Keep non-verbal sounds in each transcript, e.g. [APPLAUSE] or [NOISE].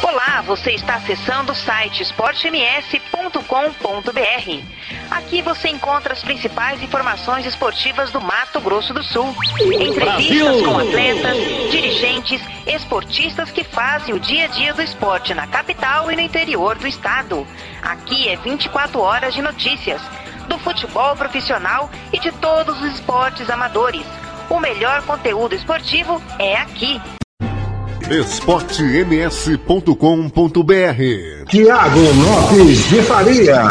Olá, você está acessando o site esportems.com.br. Aqui você encontra as principais informações esportivas do Mato Grosso do Sul. Entrevistas Brasil! com atletas, dirigentes, esportistas que fazem o dia a dia do esporte na capital e no interior do estado. Aqui é 24 horas de notícias do futebol profissional e de todos os esportes amadores. O melhor conteúdo esportivo é aqui. esportems.com.br Tiago Lopes de Faria.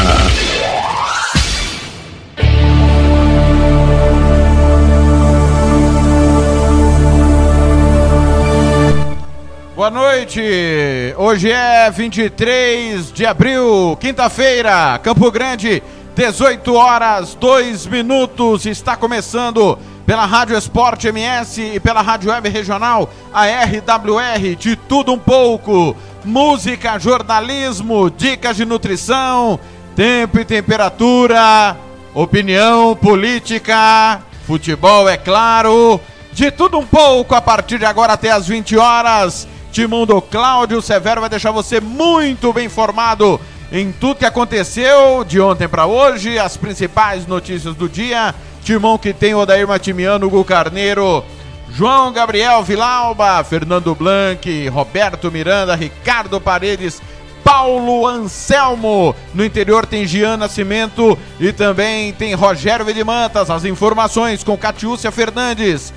Boa noite! Hoje é 23 de abril, quinta-feira, Campo Grande, 18 horas 2 minutos. Está começando pela Rádio Esporte MS e pela Rádio Web Regional, a RWR, de tudo um pouco. Música, jornalismo, dicas de nutrição, tempo e temperatura, opinião política, futebol, é claro. De tudo um pouco a partir de agora até as 20 horas. Timão do Cláudio Severo vai deixar você muito bem informado em tudo que aconteceu de ontem para hoje, as principais notícias do dia. Timão que tem Odair Matimiano, Hugo Carneiro, João Gabriel Vilauba, Fernando Blanc, Roberto Miranda, Ricardo Paredes, Paulo Anselmo. No interior tem Gian Nascimento e também tem Rogério Vedimantas. As informações com Catiúcia Fernandes.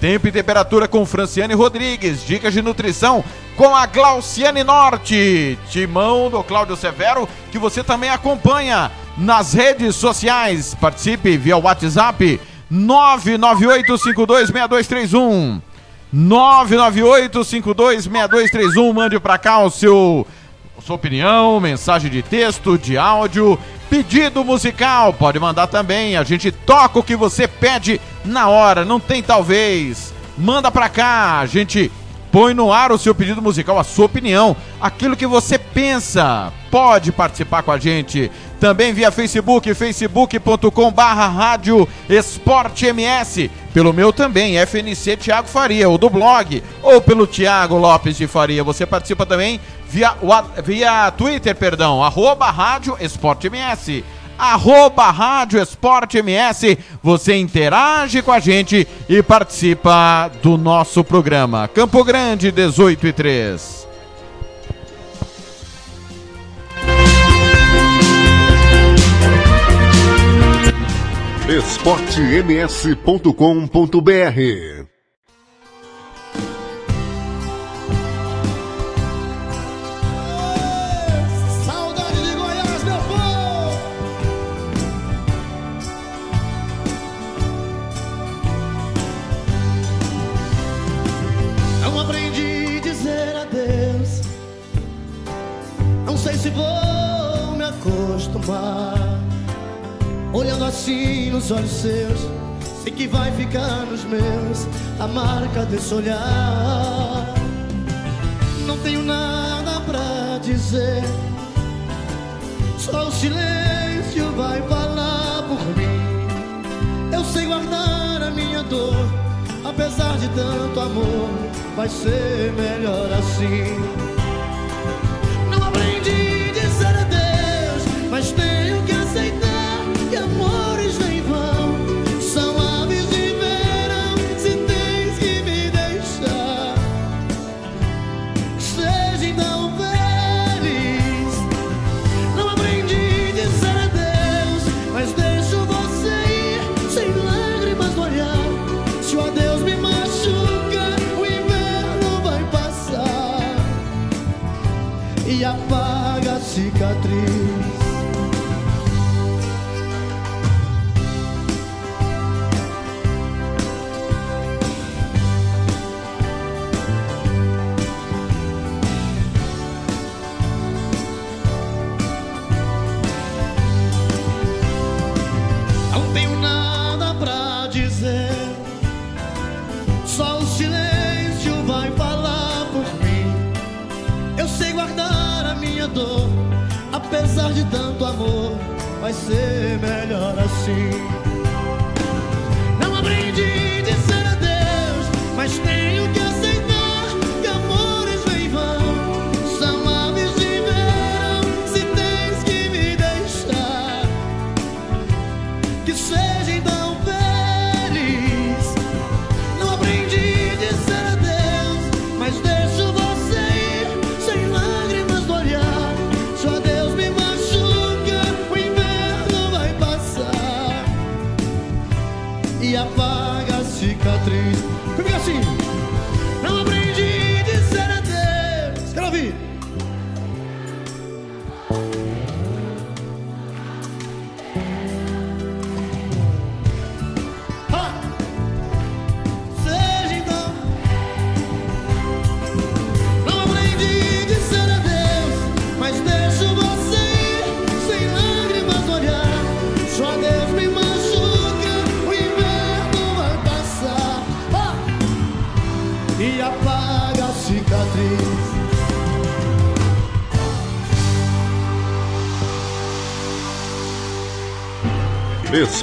Tempo e temperatura com Franciane Rodrigues. Dicas de nutrição com a Glauciane Norte. Timão do Cláudio Severo, que você também acompanha nas redes sociais. Participe via WhatsApp 998526231. 998526231. Mande para cá o seu sua opinião, mensagem de texto, de áudio, pedido musical, pode mandar também. A gente toca o que você pede na hora, não tem talvez. Manda pra cá, a gente põe no ar o seu pedido musical, a sua opinião, aquilo que você pensa. Pode participar com a gente. Também via Facebook, facebook.com barra rádio Esporte MS. Pelo meu também, FNC Thiago Faria, ou do blog, ou pelo Thiago Lopes de Faria. Você participa também via, via Twitter, perdão, arroba rádio Esporte MS. Arroba Rádio Esporte MS. Você interage com a gente e participa do nosso programa. Campo Grande, 18 e 3. esportems.com.br nos olhos seus, sei que vai ficar nos meus a marca desse olhar. Não tenho nada pra dizer. Só o silêncio vai falar por mim. Eu sei guardar a minha dor, apesar de tanto amor, vai ser melhor assim. Não aprendi a dizer adeus, mas tenho que aceitar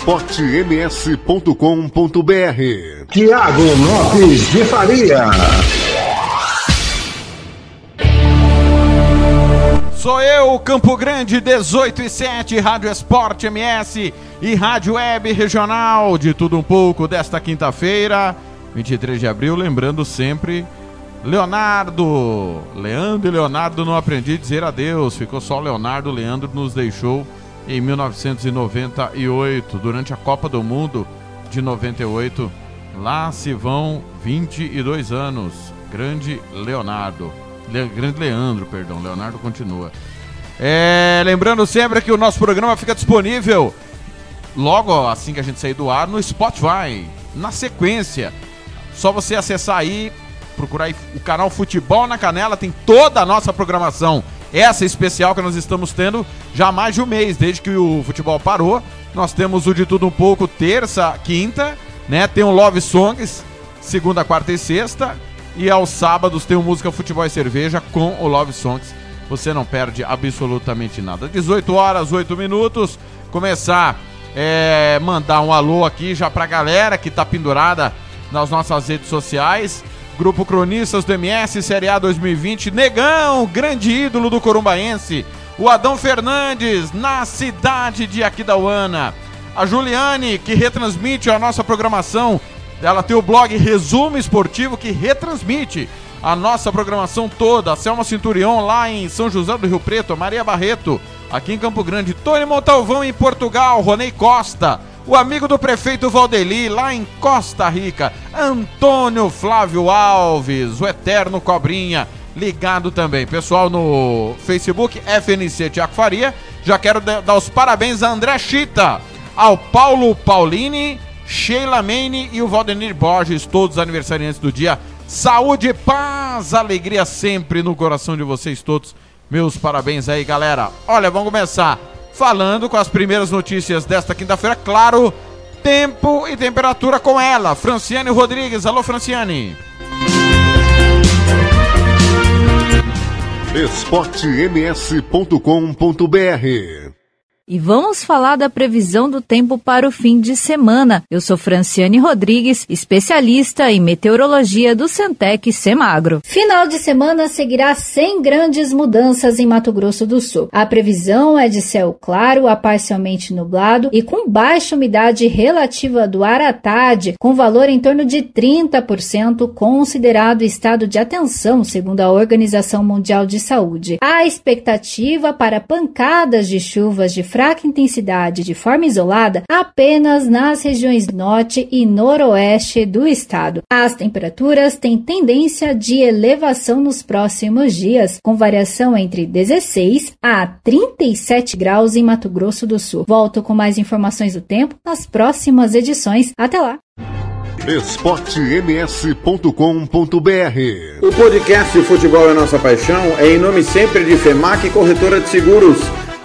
esportems.com.br Tiago Lopes de Faria. Sou eu, Campo Grande, 18 e 7, Rádio Esporte MS e Rádio Web Regional, de tudo um pouco desta quinta-feira, 23 de abril. Lembrando sempre, Leonardo, Leandro e Leonardo não aprendi a dizer adeus, ficou só Leonardo. Leandro nos deixou em 1998, durante a Copa do Mundo de 98. Lá se vão 22 anos. Grande Leonardo. Le- grande Leandro, perdão. Leonardo continua. É, lembrando sempre que o nosso programa fica disponível logo assim que a gente sair do ar no Spotify. Na sequência. Só você acessar aí, procurar aí o canal Futebol na Canela, tem toda a nossa programação. Essa especial que nós estamos tendo já mais de um mês, desde que o futebol parou. Nós temos o de tudo um pouco terça, quinta, né? Tem o Love Songs, segunda, quarta e sexta. E aos sábados tem o Música, Futebol e Cerveja com o Love Songs. Você não perde absolutamente nada. 18 horas, 8 minutos. Começar é, mandar um alô aqui já pra galera que tá pendurada nas nossas redes sociais. Grupo Cronistas do MS, Série A 2020. Negão, grande ídolo do Corumbaense. O Adão Fernandes, na cidade de Aquidauana. A Juliane, que retransmite a nossa programação. Ela tem o blog Resumo Esportivo, que retransmite a nossa programação toda. A Selma Cinturion, lá em São José do Rio Preto. A Maria Barreto, aqui em Campo Grande. Tony Montalvão, em Portugal. Ronei Costa. O amigo do prefeito Valdeli, lá em Costa Rica. Antônio Flávio Alves, o eterno Cobrinha, ligado também. Pessoal no Facebook, FNC Tiago Faria. Já quero da- dar os parabéns a André Chita, ao Paulo Paulini, Sheila Maine e o Valdemir Borges, todos aniversariantes do dia. Saúde, paz, alegria sempre no coração de vocês todos. Meus parabéns aí, galera. Olha, vamos começar falando com as primeiras notícias desta quinta-feira. Claro, tempo e temperatura com ela. Franciane Rodrigues. Alô, Franciane. esportems.com.br E vamos falar da previsão do tempo para o fim de semana. Eu sou Franciane Rodrigues, especialista em meteorologia do Centec Semagro. Final de semana seguirá sem grandes mudanças em Mato Grosso do Sul. A previsão é de céu claro a parcialmente nublado e com baixa umidade relativa do ar à tarde, com valor em torno de 30%, considerado estado de atenção, segundo a Organização Mundial de Saúde. Há expectativa para pancadas de chuvas de fraca intensidade de forma isolada apenas nas regiões norte e noroeste do estado. As temperaturas têm tendência de elevação nos próximos dias, com variação entre 16 a 37 graus em Mato Grosso do Sul. Volto com mais informações do tempo nas próximas edições. Até lá! esportems.com.br O podcast Futebol é Nossa Paixão é em nome sempre de FEMAC Corretora de Seguros.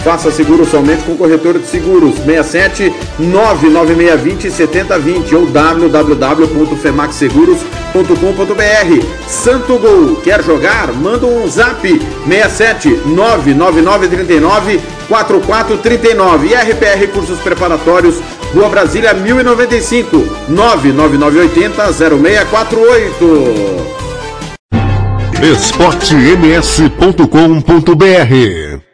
Faça seguro somente com corretora de seguros 67 99620 7020 ou www.femacseguros.com.br. Santo Gol, quer jogar? Manda um zap 67 99939 4439 e RPR Cursos Preparatórios, Rua Brasília 1095 99980 0648. esportems.com.br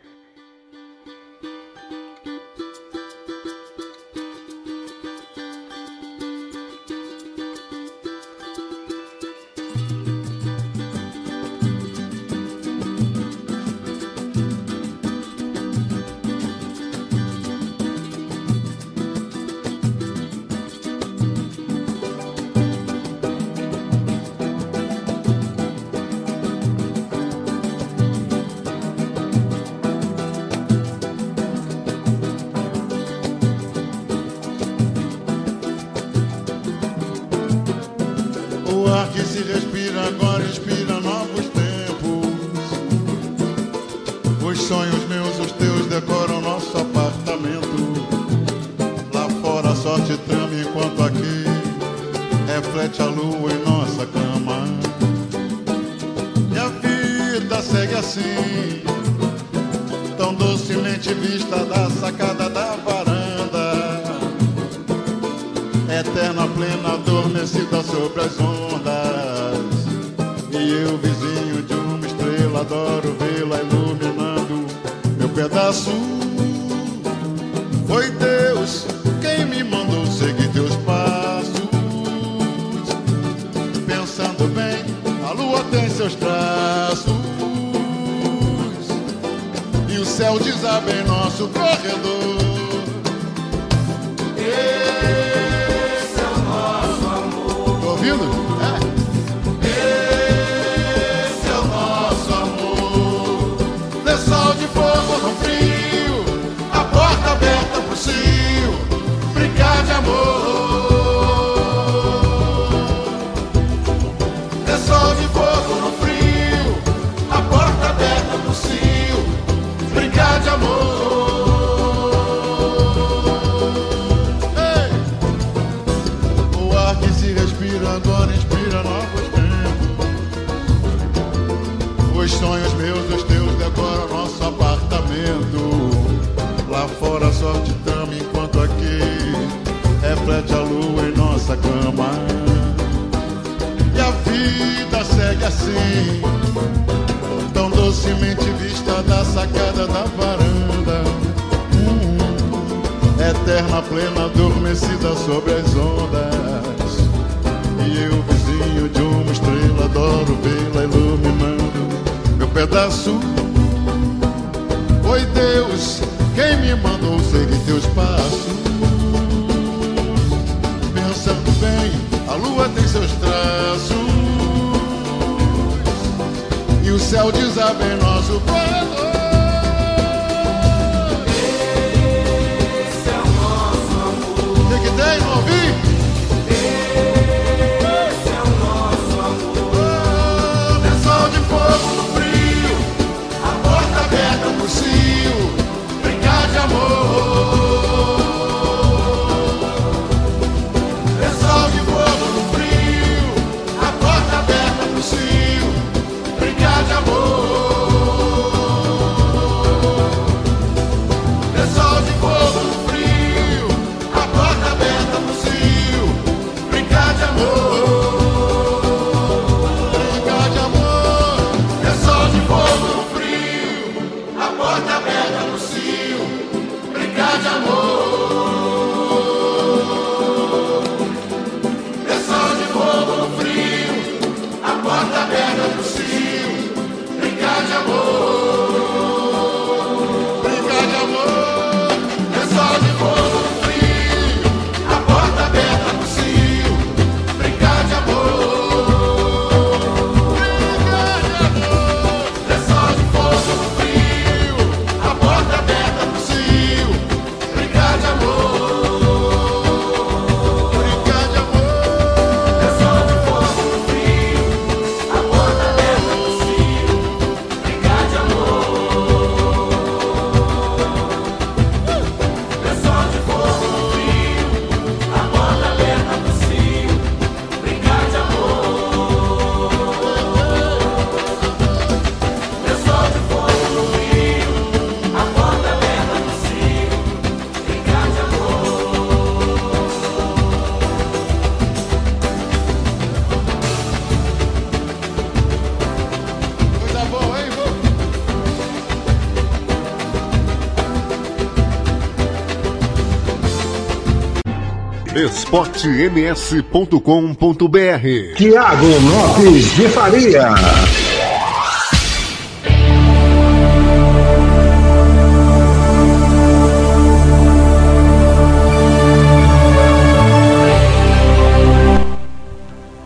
esportems.com.br Tiago Lopes de Faria.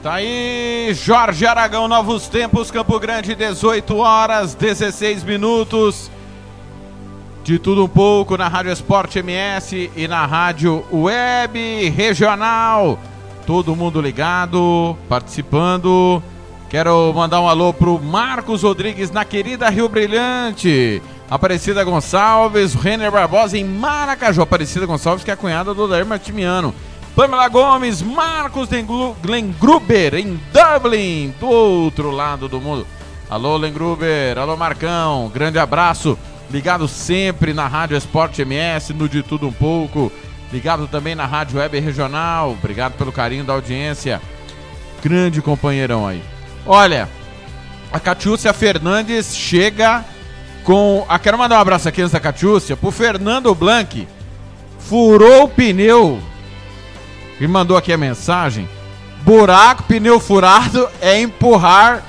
Tá aí, Jorge Aragão, Novos Tempos, Campo Grande, 18 horas, 16 minutos. De tudo um pouco na Rádio Esporte MS e na Rádio Web Regional. Todo mundo ligado, participando. Quero mandar um alô pro Marcos Rodrigues na querida Rio Brilhante. Aparecida Gonçalves, Renner Barbosa em Maracajó. Aparecida Gonçalves, que é a cunhada do Dair Martimiano. Pamela Gomes, Marcos Glengruber em Dublin, do outro lado do mundo. Alô, Lengruber, alô, Marcão, grande abraço. Ligado sempre na Rádio Esporte MS, no De Tudo Um Pouco. Ligado também na Rádio Web Regional. Obrigado pelo carinho da audiência. Grande companheirão aí. Olha, a Catiúcia Fernandes chega com. Ah, quero mandar um abraço aqui antes da Catiúcia pro Fernando Blanc. Furou o pneu. Me mandou aqui a mensagem. Buraco, pneu furado é empurrar.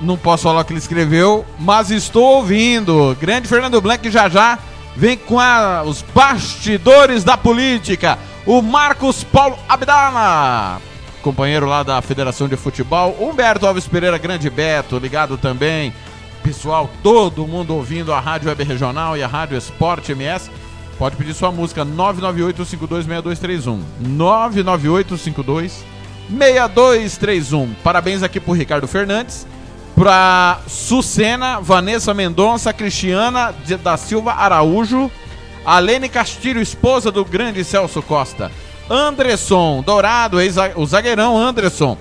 Não posso falar o que ele escreveu, mas estou ouvindo. Grande Fernando Blanc já já vem com a, os bastidores da política. O Marcos Paulo Abdala companheiro lá da Federação de Futebol. Humberto Alves Pereira, grande Beto, ligado também. Pessoal, todo mundo ouvindo a Rádio Web Regional e a Rádio Esporte MS. Pode pedir sua música 998-526231. 998-526231. Parabéns aqui pro Ricardo Fernandes, pra Sucena, Vanessa Mendonça, Cristiana da Silva Araújo, Alene Castilho, esposa do grande Celso Costa. Anderson Dourado, o zagueirão Anderson.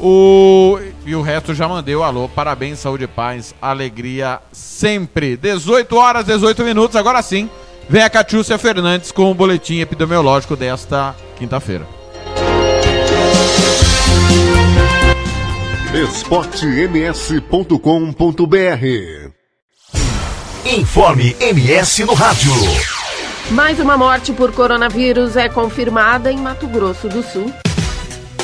O... E o resto já mandei o alô. Parabéns, saúde e paz, alegria sempre. 18 horas, 18 minutos. Agora sim, vem a Catiúcia Fernandes com o boletim epidemiológico desta quinta-feira. esportems.com.br Informe MS no rádio. Mais uma morte por coronavírus é confirmada em Mato Grosso do Sul.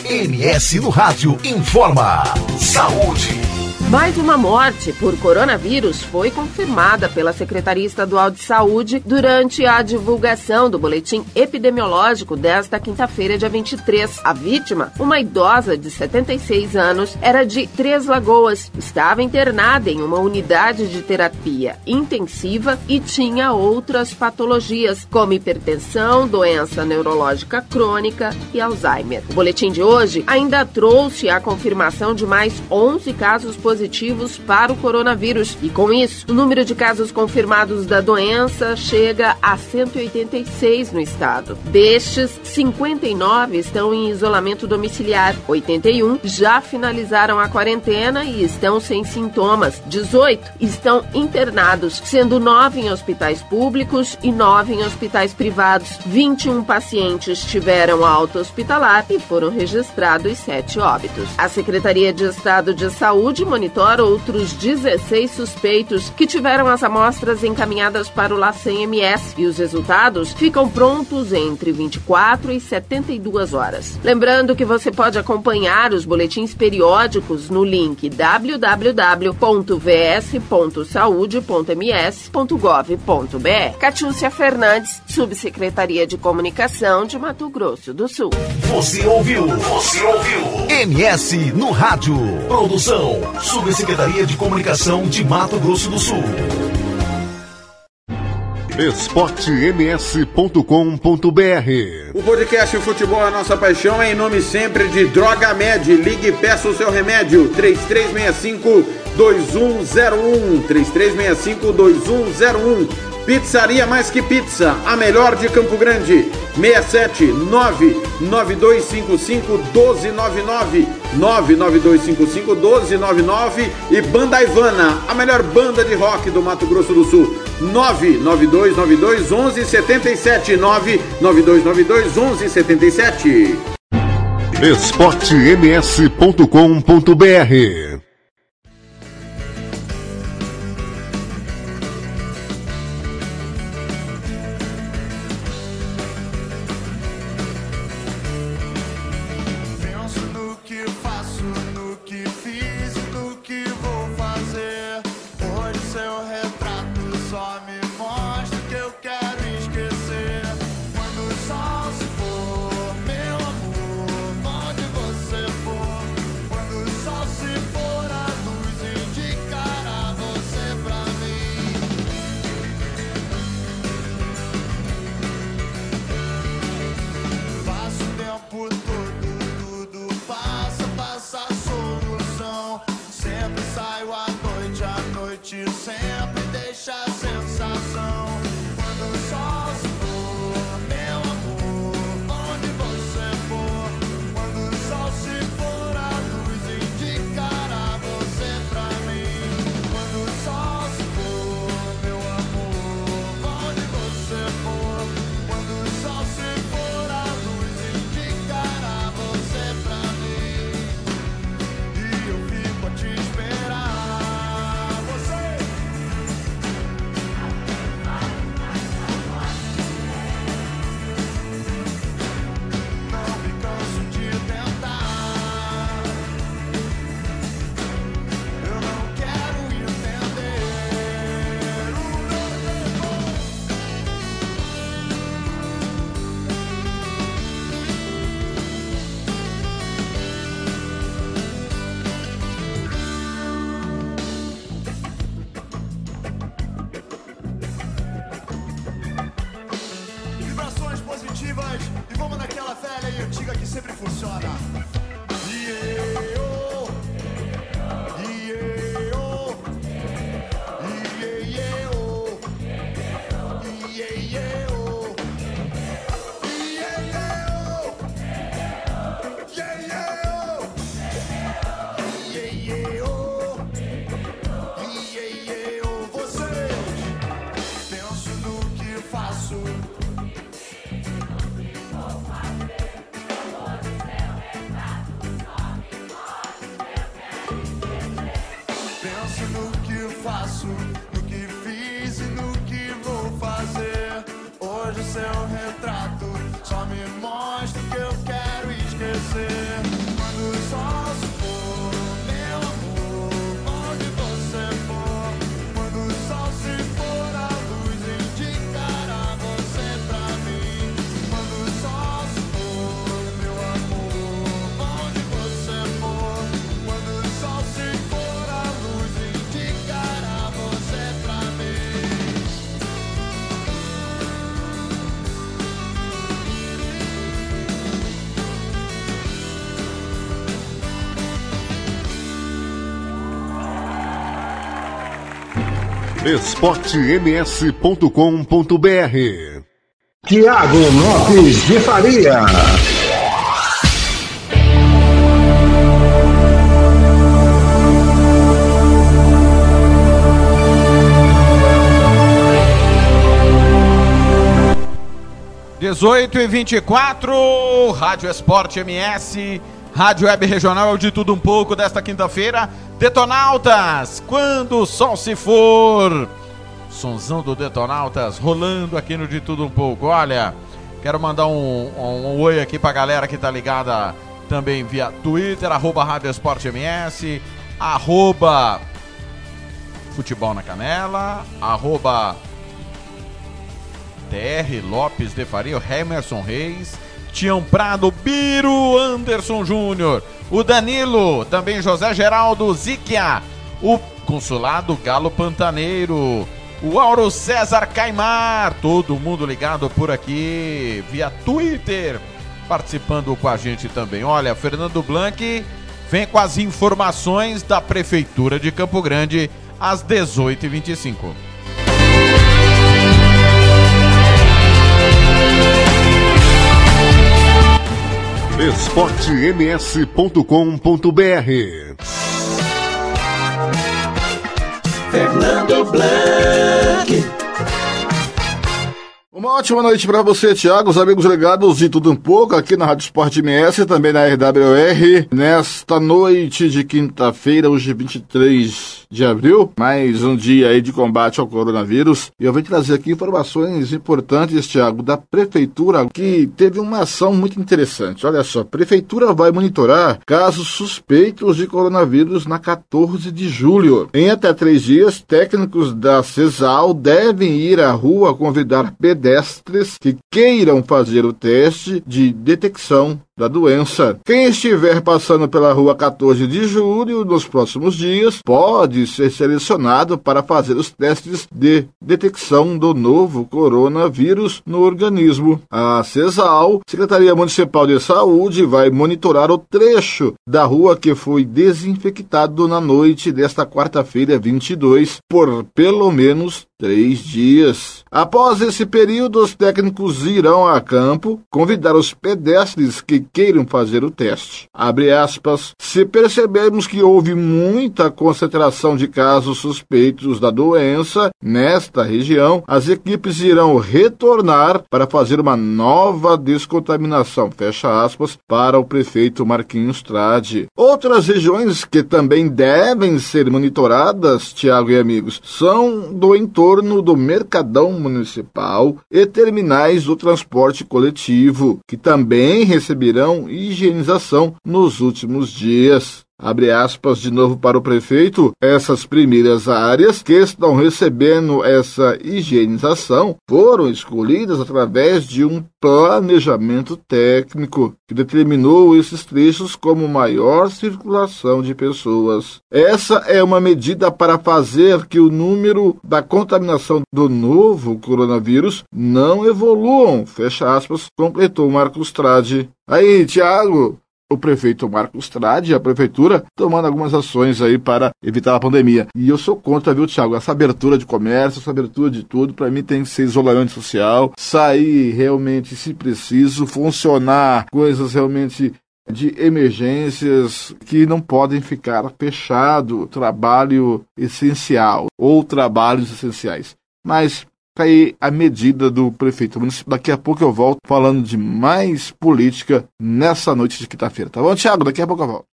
MS no rádio informa. Saúde. Mais uma morte por coronavírus foi confirmada pela Secretaria Estadual de Saúde durante a divulgação do boletim epidemiológico desta quinta-feira, dia 23. A vítima, uma idosa de 76 anos, era de Três Lagoas, estava internada em uma unidade de terapia intensiva e tinha outras patologias, como hipertensão, doença neurológica crônica e Alzheimer. O boletim de hoje ainda trouxe a confirmação de mais 11 casos positivos positivos para o coronavírus. E com isso, o número de casos confirmados da doença chega a 186 no estado. Destes, 59 estão em isolamento domiciliar, 81 já finalizaram a quarentena e estão sem sintomas, 18 estão internados, sendo 9 em hospitais públicos e 9 em hospitais privados. 21 pacientes tiveram alta hospitalar e foram registrados 7 óbitos. A Secretaria de Estado de Saúde monitora outros 16 suspeitos que tiveram as amostras encaminhadas para o LACEN-MS e os resultados ficam prontos entre 24 e 72 horas. Lembrando que você pode acompanhar os boletins periódicos no link www.vs.saude.ms.gov.br. Catiúcia Fernandes, Subsecretaria de Comunicação de Mato Grosso do Sul. Você ouviu? Você ouviu? MS no rádio. Produção Subsecretaria de Comunicação de Mato Grosso do Sul. esportems.com.br O podcast Futebol é a Nossa Paixão é em nome sempre de Droga Med. Ligue e peça o seu remédio. 3365 2101 3365 2101 Pizzaria Mais Que Pizza, a melhor de Campo Grande. 67 99255 1299 99255 1299 e Banda Ivana, a melhor banda de rock do Mato Grosso do Sul. 99292 1177 99292 1177 esportems.com.br seu retrato. Só me mostra esportems.com.br Tiago Lopes de Faria. Dezoito e 24, Rádio Esporte MS, Rádio Web Regional é o de tudo um pouco desta quinta-feira. Detonautas, quando o sol se for. Sonzão do Detonautas rolando aqui no De Tudo Um Pouco. Olha, quero mandar um, um, um oi aqui pra galera que tá ligada também via Twitter, arroba Rádio Esporte MS, arroba Futebol na Canela, arroba TR Lopes de Faria, o Emerson Reis, Tião Prado, Biro Anderson Júnior, o Danilo, também José Geraldo Ziquia, o Consulado Galo Pantaneiro, o Auro César Caimar, todo mundo ligado por aqui via Twitter, participando com a gente também. Olha, Fernando Blanc vem com as informações da Prefeitura de Campo Grande às 18h25. esportems.com.br Fernando Blanc. Uma ótima noite para você, Thiago, os amigos ligados e tudo um pouco aqui na Rádio Esporte MS e também na RWR. Nesta noite de quinta-feira, hoje 23 de abril, mais um dia aí de combate ao coronavírus. E eu venho trazer aqui informações importantes, Thiago, da Prefeitura, que teve uma ação muito interessante. Olha só, a Prefeitura vai monitorar casos suspeitos de coronavírus na 14 de julho. Em até três dias, técnicos da CESAL devem ir à rua convidar pedestres que queiram fazer o teste de detecção da doença. Quem estiver passando pela rua 14 de julho nos próximos dias pode pode ser selecionado para fazer os testes de detecção do novo coronavírus no organismo. A CESAL, Secretaria Municipal de Saúde, vai monitorar o trecho da rua que foi desinfectado na noite desta quarta-feira, 22, por pelo menos três dias. Após esse período, os técnicos irão a campo convidar os pedestres que queiram fazer o teste. Abre aspas. Se percebermos que houve muita concentração de casos suspeitos da doença nesta região, as equipes irão retornar para fazer uma nova descontaminação. Fecha aspas para o prefeito Marquinhos Trade. Outras regiões que também devem ser monitoradas, Tiago e amigos, são do entorno do Mercadão Municipal e terminais do transporte coletivo, que também receberão higienização nos últimos dias. Abre aspas de novo para o prefeito. Essas primeiras áreas que estão recebendo essa higienização foram escolhidas através de um planejamento técnico que determinou esses trechos como maior circulação de pessoas. Essa é uma medida para fazer que o número da contaminação do novo coronavírus não evoluam, fecha aspas, completou Marcos Trade. Aí, Tiago, o prefeito Marcos Trade e a prefeitura tomando algumas ações aí para evitar a pandemia. E eu sou contra, viu, Tiago? Essa abertura de comércio, essa abertura de tudo, para mim tem que ser isolamento social, sair realmente, se preciso, funcionar coisas realmente de emergências que não podem ficar fechado, trabalho essencial ou trabalhos essenciais. Mas Aí a medida do prefeito municipal. Daqui a pouco eu volto falando de mais política nessa noite de quinta-feira. Tá bom, Thiago? Daqui a pouco eu volto.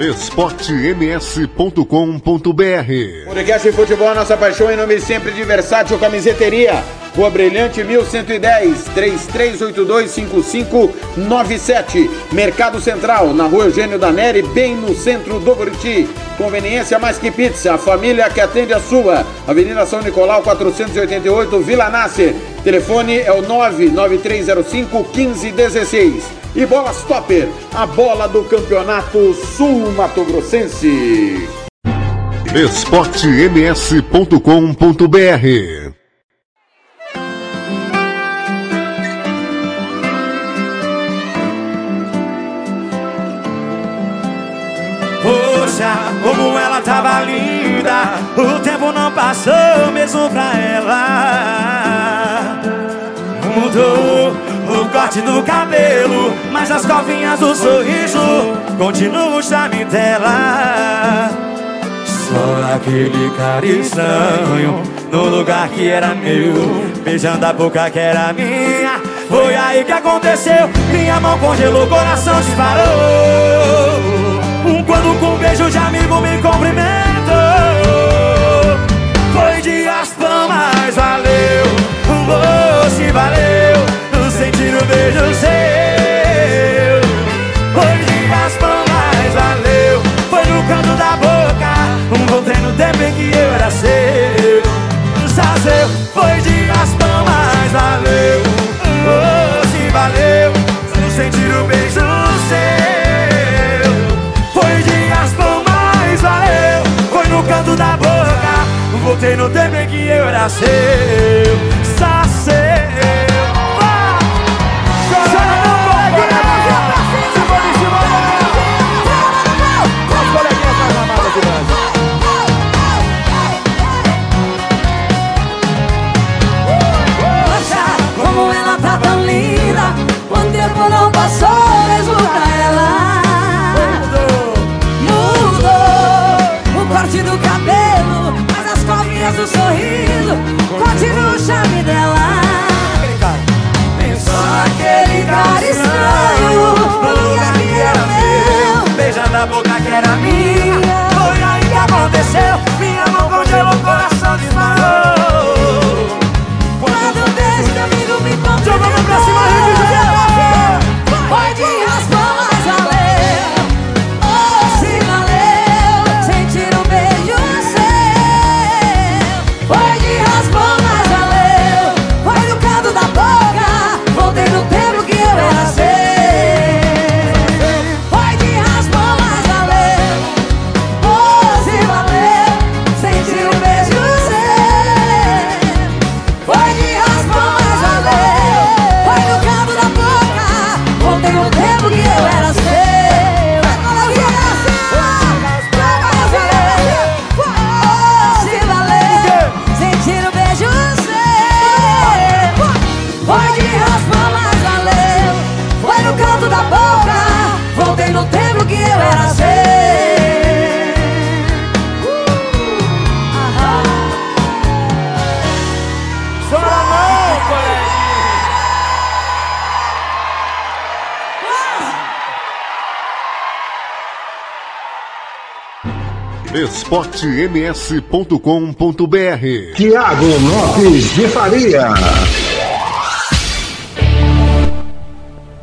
esportems.com.br Podcast de futebol, nossa paixão em nome sempre de Versátil Camiseteria. Rua Brilhante 1110 3382 5597. Mercado Central, na Rua Eugênio da Neri, bem no centro do Buriti. Conveniência mais que pizza, a família que atende a sua. Avenida São Nicolau 488, Vila Nasser. Telefone é o 99305 1516. E Bola Stopper, a bola do Campeonato Sul Mato Grossense. esportems.com.br Poxa, como ela tava linda O tempo não passou mesmo pra ela Mudou o corte do cabelo Mas as covinhas do sorriso Continua o charme dela. Só aquele cara estranho No lugar que era meu Beijando a boca que era minha. Foi aí que aconteceu Minha mão congelou, o coração disparou. Quando com um beijo de amigo me cumprimentou. Foi de raspão, mas valeu se valeu Voltei no tempo em que eu era seu. Sazeu Foi de raspão, mas valeu. Oh, se valeu Sentir o beijo seu. Canto da boca Voltei no tempo em que eu era seu. Só do sorriso Continua o charme dela. Só aquele cara estranho lugar que era meu. Beijando a boca que era minha. Foi aí que aconteceu esportems.com.br Tiago Lopes de Faria.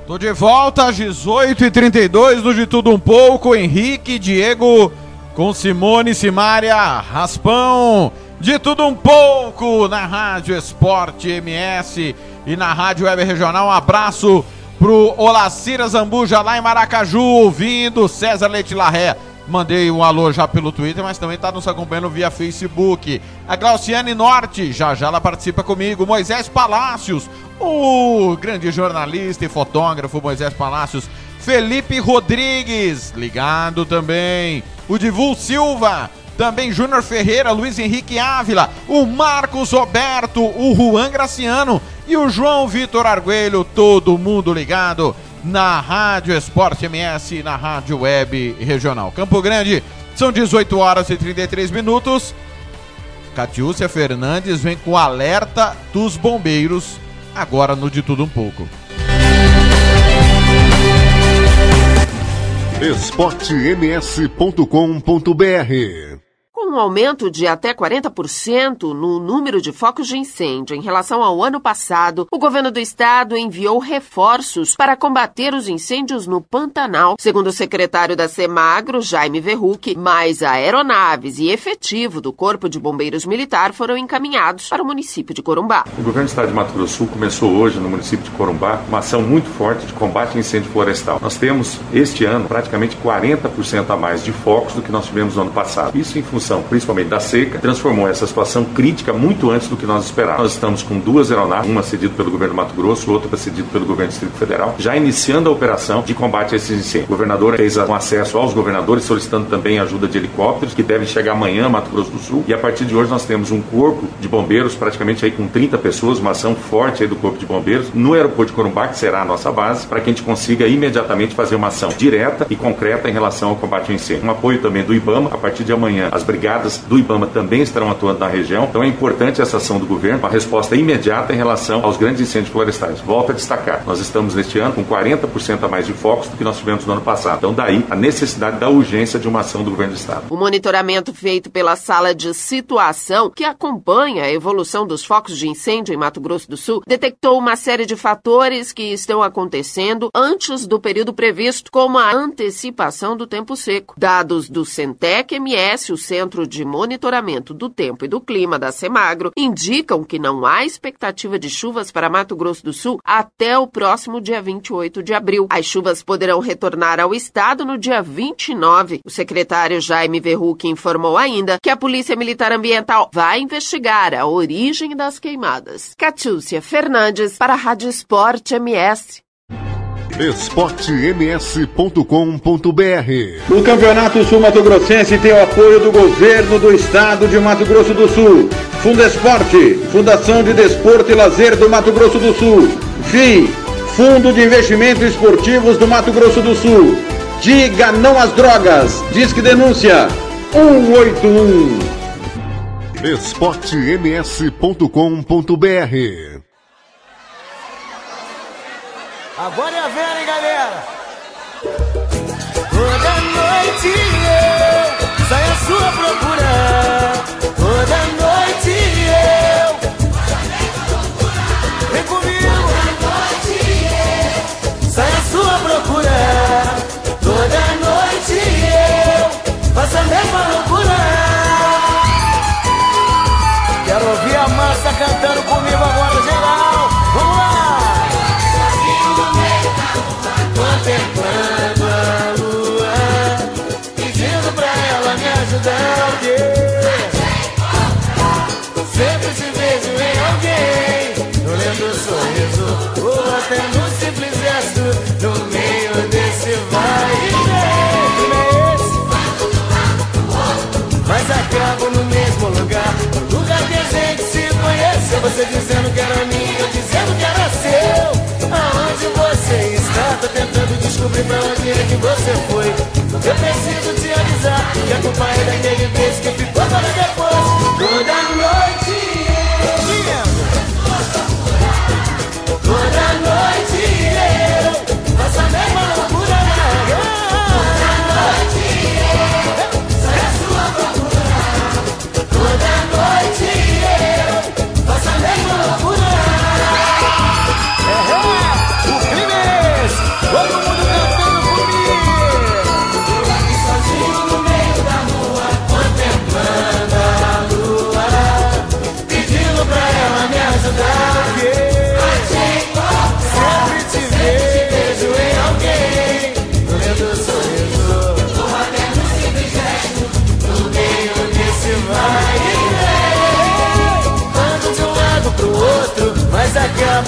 Tô de volta às 18h32 do De Tudo Um Pouco. Henrique, Diego, com Simone, Simária, Raspão. De Tudo Um Pouco na Rádio Esporte MS e na Rádio Web Regional. Um abraço pro Olacira Zambuja lá em Maracaju, ouvindo César Leite Larré. Mandei um alô já pelo Twitter, mas também está nos acompanhando via Facebook. A Glauciane Norte, já já ela participa comigo. Moisés Palácios, o grande jornalista e fotógrafo Moisés Palácios. Felipe Rodrigues, ligado também. O Divul Silva, também Júnior Ferreira, Luiz Henrique Ávila, o Marcos Roberto, o Juan Graciano e o João Vitor Arguelho, todo mundo ligado na Rádio Esporte MS na Rádio Web Regional. Campo Grande, são 18 horas e 33 minutos. Catiúcia Fernandes vem com alerta dos bombeiros, agora no De Tudo Um Pouco. esportems.com.br Com um aumento de até 40% no número de focos de incêndio em relação ao ano passado, o governo do estado enviou reforços para combater os incêndios no Pantanal. Segundo o secretário da Semagro, Jaime Verruc, mais aeronaves e efetivo do Corpo de Bombeiros Militar foram encaminhados para o município de Corumbá. O governo do estado de Mato Grosso Sul começou hoje no município de Corumbá uma ação muito forte de combate a incêndio florestal. Nós temos este ano praticamente 40% a mais de focos do que nós tivemos no ano passado. Isso em função principalmente da seca, transformou essa situação crítica muito antes do que nós esperávamos. Nós estamos com duas aeronaves, uma cedida pelo governo do Mato Grosso, outra cedida pelo governo do Distrito Federal, já iniciando a operação de combate a esses incêndios. O governador fez um acesso aos governadores, solicitando também ajuda de helicópteros, que devem chegar amanhã a Mato Grosso do Sul. E a partir de hoje nós temos um corpo de bombeiros, praticamente aí com 30 pessoas, uma ação forte aí do corpo de bombeiros, no aeroporto de Corumbá, que será a nossa base, para que a gente consiga imediatamente fazer uma ação direta e concreta em relação ao combate ao incêndio. Um apoio também do IBAMA, a partir de amanhã as brigadas do IBAMA também estarão atuando na região, então é importante essa ação do governo, uma resposta imediata em relação aos grandes incêndios florestais. Volto a destacar, nós estamos neste ano com 40% a mais de focos do que nós tivemos no ano passado. Então daí a necessidade da urgência de uma ação do governo do estado. O monitoramento feito pela sala de situação, que acompanha a evolução dos focos de incêndio em Mato Grosso do Sul, detectou uma série de fatores que estão acontecendo antes do período previsto, como a antecipação do tempo seco. Dados do Centec MS, o Centro de Monitoramento do Tempo e do Clima da Semagro, indicam que não há expectativa de chuvas para Mato Grosso do Sul até o próximo dia 28 de abril. As chuvas poderão retornar ao estado no dia 29. O secretário Jaime Verruc informou ainda que a Polícia Militar Ambiental vai investigar a origem das queimadas. Catiúcia Fernandes para a Rádio Esporte MS. esportems.com.br O Campeonato Sul Mato Grossense tem o apoio do governo do estado de Mato Grosso do Sul. Fundo Esporte, Fundação de Desporto e Lazer do Mato Grosso do Sul. FII, Fundo de Investimentos Esportivos do Mato Grosso do Sul. Diga não às drogas. Disque denúncia 181. esportems.com.br Agora é a vera, hein, galera? Toda noite eu saio à sua procura. Toda noite Você dizendo que era minha Eu dizendo que era seu. Aonde você está? Tô tentando descobrir pra onde é que você foi. Eu preciso te avisar Que a culpa é daquele beijo que ficou para depois. Toda noite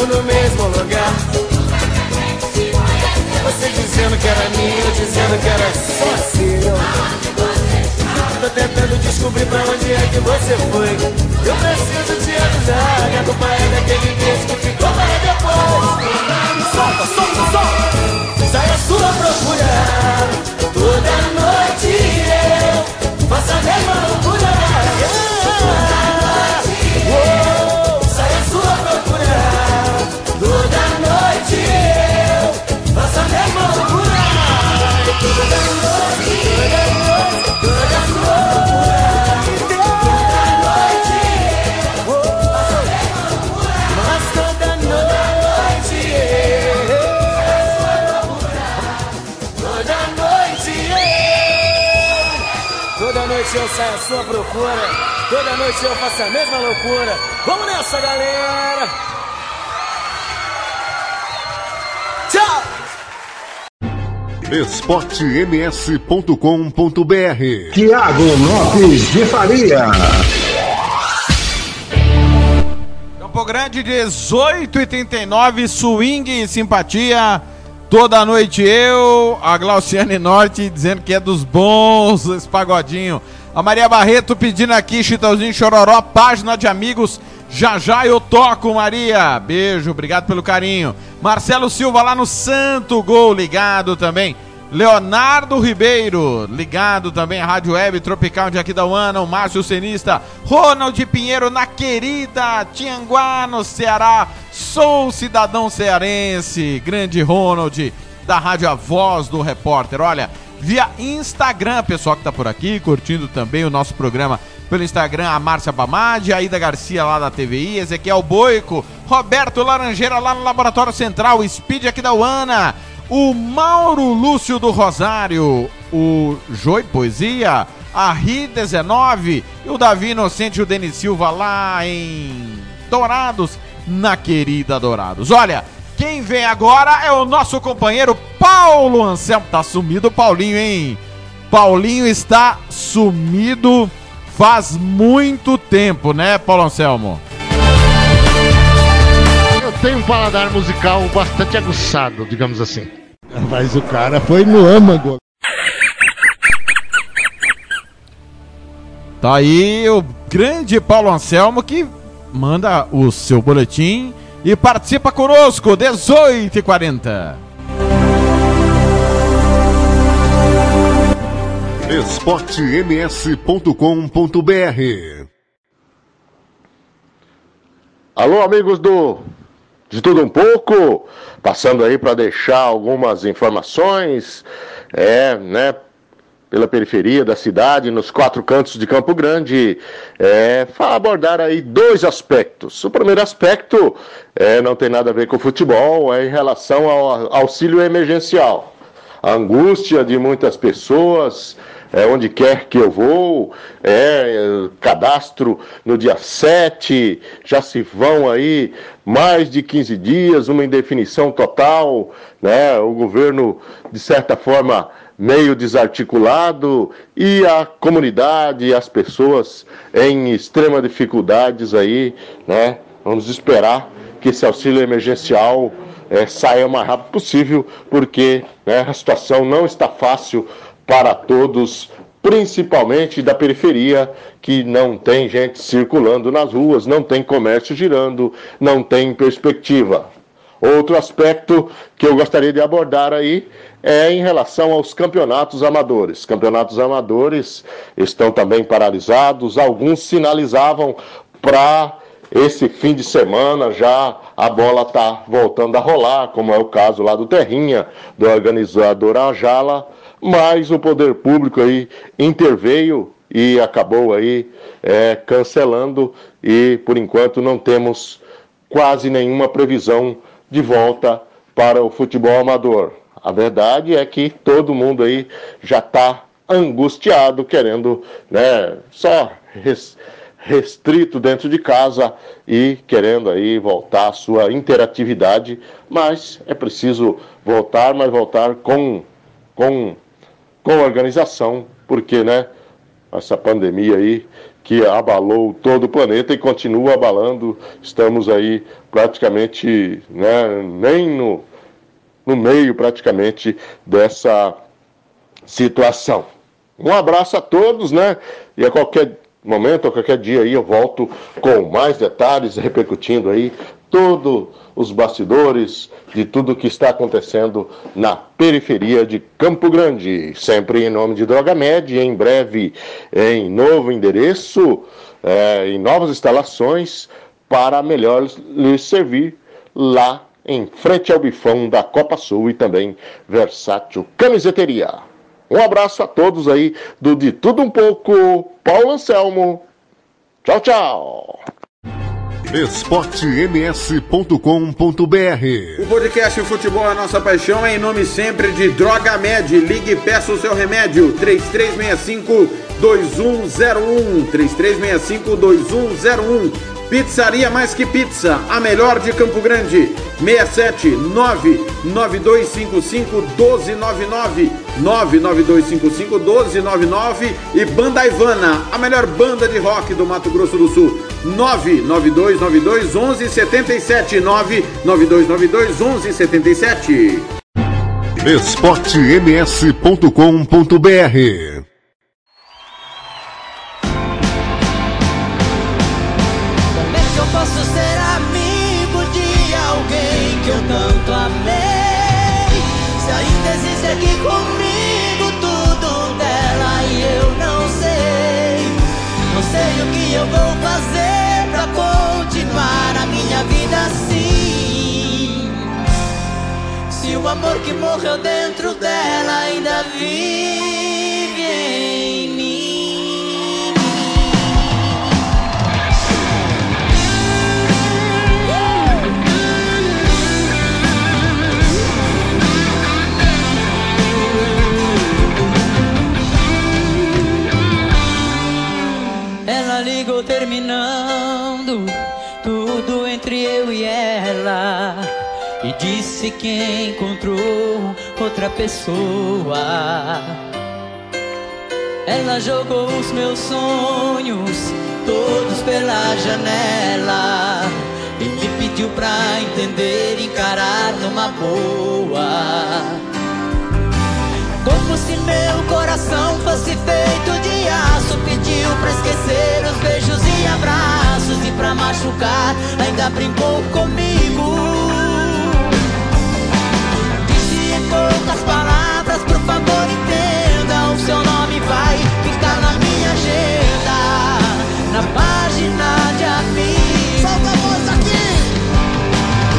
no mesmo lugar. Você dizendo que era minha, eu dizendo que era só seu. Tô tentando descobrir pra onde é que você foi. Eu preciso te avisar que a culpa é daquele beijo que ficou para depois. Solta, solta, solta! Sai a sua procura. Saio à sua procura. Toda noite eu faço a mesma loucura. Vamos nessa, galera! Tchau! esportems.com.br Tiago Lopes de Faria. Campo Grande, 18 e 39 swing e simpatia. Toda noite eu, a Glauciane Norte dizendo que é dos bons esse pagodinho. A Maria Barreto pedindo aqui, Chitãozinho Chororó, página de amigos. Já já eu toco, Maria. Beijo, obrigado pelo carinho. Marcelo Silva lá no Santo Gol, ligado também. Leonardo Ribeiro, ligado também à Rádio Web Tropical de Aquidauana, o Márcio Cenista, Ronald Pinheiro na querida Tianguá, no Ceará. Sou cidadão cearense, grande Ronald, da Rádio A Voz do Repórter. Olha, via Instagram, pessoal que tá por aqui, curtindo também o nosso programa pelo Instagram, a Márcia Bamadi, a Ida Garcia lá da TVI, Ezequiel Boico, Roberto Laranjeira lá no Laboratório Central, Speed aqui da UANA, o Mauro Lúcio do Rosário, o Joi Poesia, a Ri19 e o Davi Inocente e o Denis Silva lá em Dourados, na querida Dourados. Olha, quem vem agora é o nosso companheiro Paulo Anselmo. Tá sumido o Paulinho, hein? Paulinho está sumido faz muito tempo, né, Paulo Anselmo? Eu tenho um paladar musical bastante aguçado, digamos assim. Mas o cara foi no âmago. Tá aí o grande Paulo Anselmo que manda o seu boletim e participa conosco, 18h40. esportems.com.br Alô, amigos do De Tudo Um Pouco, passando aí para deixar algumas informações, é, né, pela periferia da cidade, nos quatro cantos de Campo Grande, é, abordar aí dois aspectos. O primeiro aspecto é, não tem nada a ver com futebol, é em relação ao auxílio emergencial. A angústia de muitas pessoas, é, onde quer que eu vou, é, cadastro no dia 7, já se vão aí mais de 15 dias, uma indefinição total, né? O governo, de certa forma, meio desarticulado e a comunidade, as pessoas em extrema dificuldades aí, né? Vamos esperar que esse auxílio emergencial eh, saia o mais rápido possível, porque né, a situação não está fácil para todos, principalmente da periferia, que não tem gente circulando nas ruas, não tem comércio girando, não tem perspectiva. Outro aspecto que eu gostaria de abordar aí é em relação aos campeonatos amadores. Campeonatos amadores estão também paralisados, alguns sinalizavam para esse fim de semana já a bola está voltando a rolar, como é o caso lá do Terrinha, do organizador Ajala, mas o poder público aí interveio e acabou aí é, cancelando. E por enquanto não temos quase nenhuma previsão de volta para o futebol amador. A verdade é que todo mundo aí já está angustiado, querendo né, só res- restrito dentro de casa e querendo aí voltar à sua interatividade, mas é preciso voltar, mas voltar com, com, com organização, porque né, essa pandemia aí que abalou todo o planeta e continua abalando. Estamos aí praticamente, né, nem no, no meio praticamente dessa situação. Um abraço a todos, né? E a qualquer momento, a qualquer dia aí eu volto com mais detalhes, repercutindo aí todos os bastidores de tudo que está acontecendo na periferia de Campo Grande. Sempre em nome de Drogamed, em breve em novo endereço, é, em novas instalações, para melhor lhes servir lá em frente ao bifão da Copa Sul e também Versátil Camiseteria. Um abraço a todos aí do De Tudo Um Pouco, Paulo Anselmo. Tchau, tchau. esportems.com.br O podcast Futebol é Nossa Paixão é em nome sempre de Droga Med. Ligue e peça o seu remédio. 3365 2101. 3365 2101. Pizzaria Mais Que Pizza, a melhor de Campo Grande. 67 99255 1299 99255 1299 e Banda Ivana, a melhor banda de rock do Mato Grosso do Sul. 99292 1177 99292 1177 esportems.com.br comigo tudo dela e eu não sei. Não sei o que eu vou fazer pra continuar a minha vida assim. Se o amor que morreu dentro dela ainda vive disse que encontrou outra pessoa. Ela jogou os meus sonhos todos pela janela e me pediu pra entender encarar numa boa. Como se meu coração fosse feito de aço Pediu pra esquecer os beijos e abraços E pra machucar ainda brincou comigo poucas palavras, por favor entenda O seu nome vai ficar na minha agenda Na página de amigos Solta a voz aqui!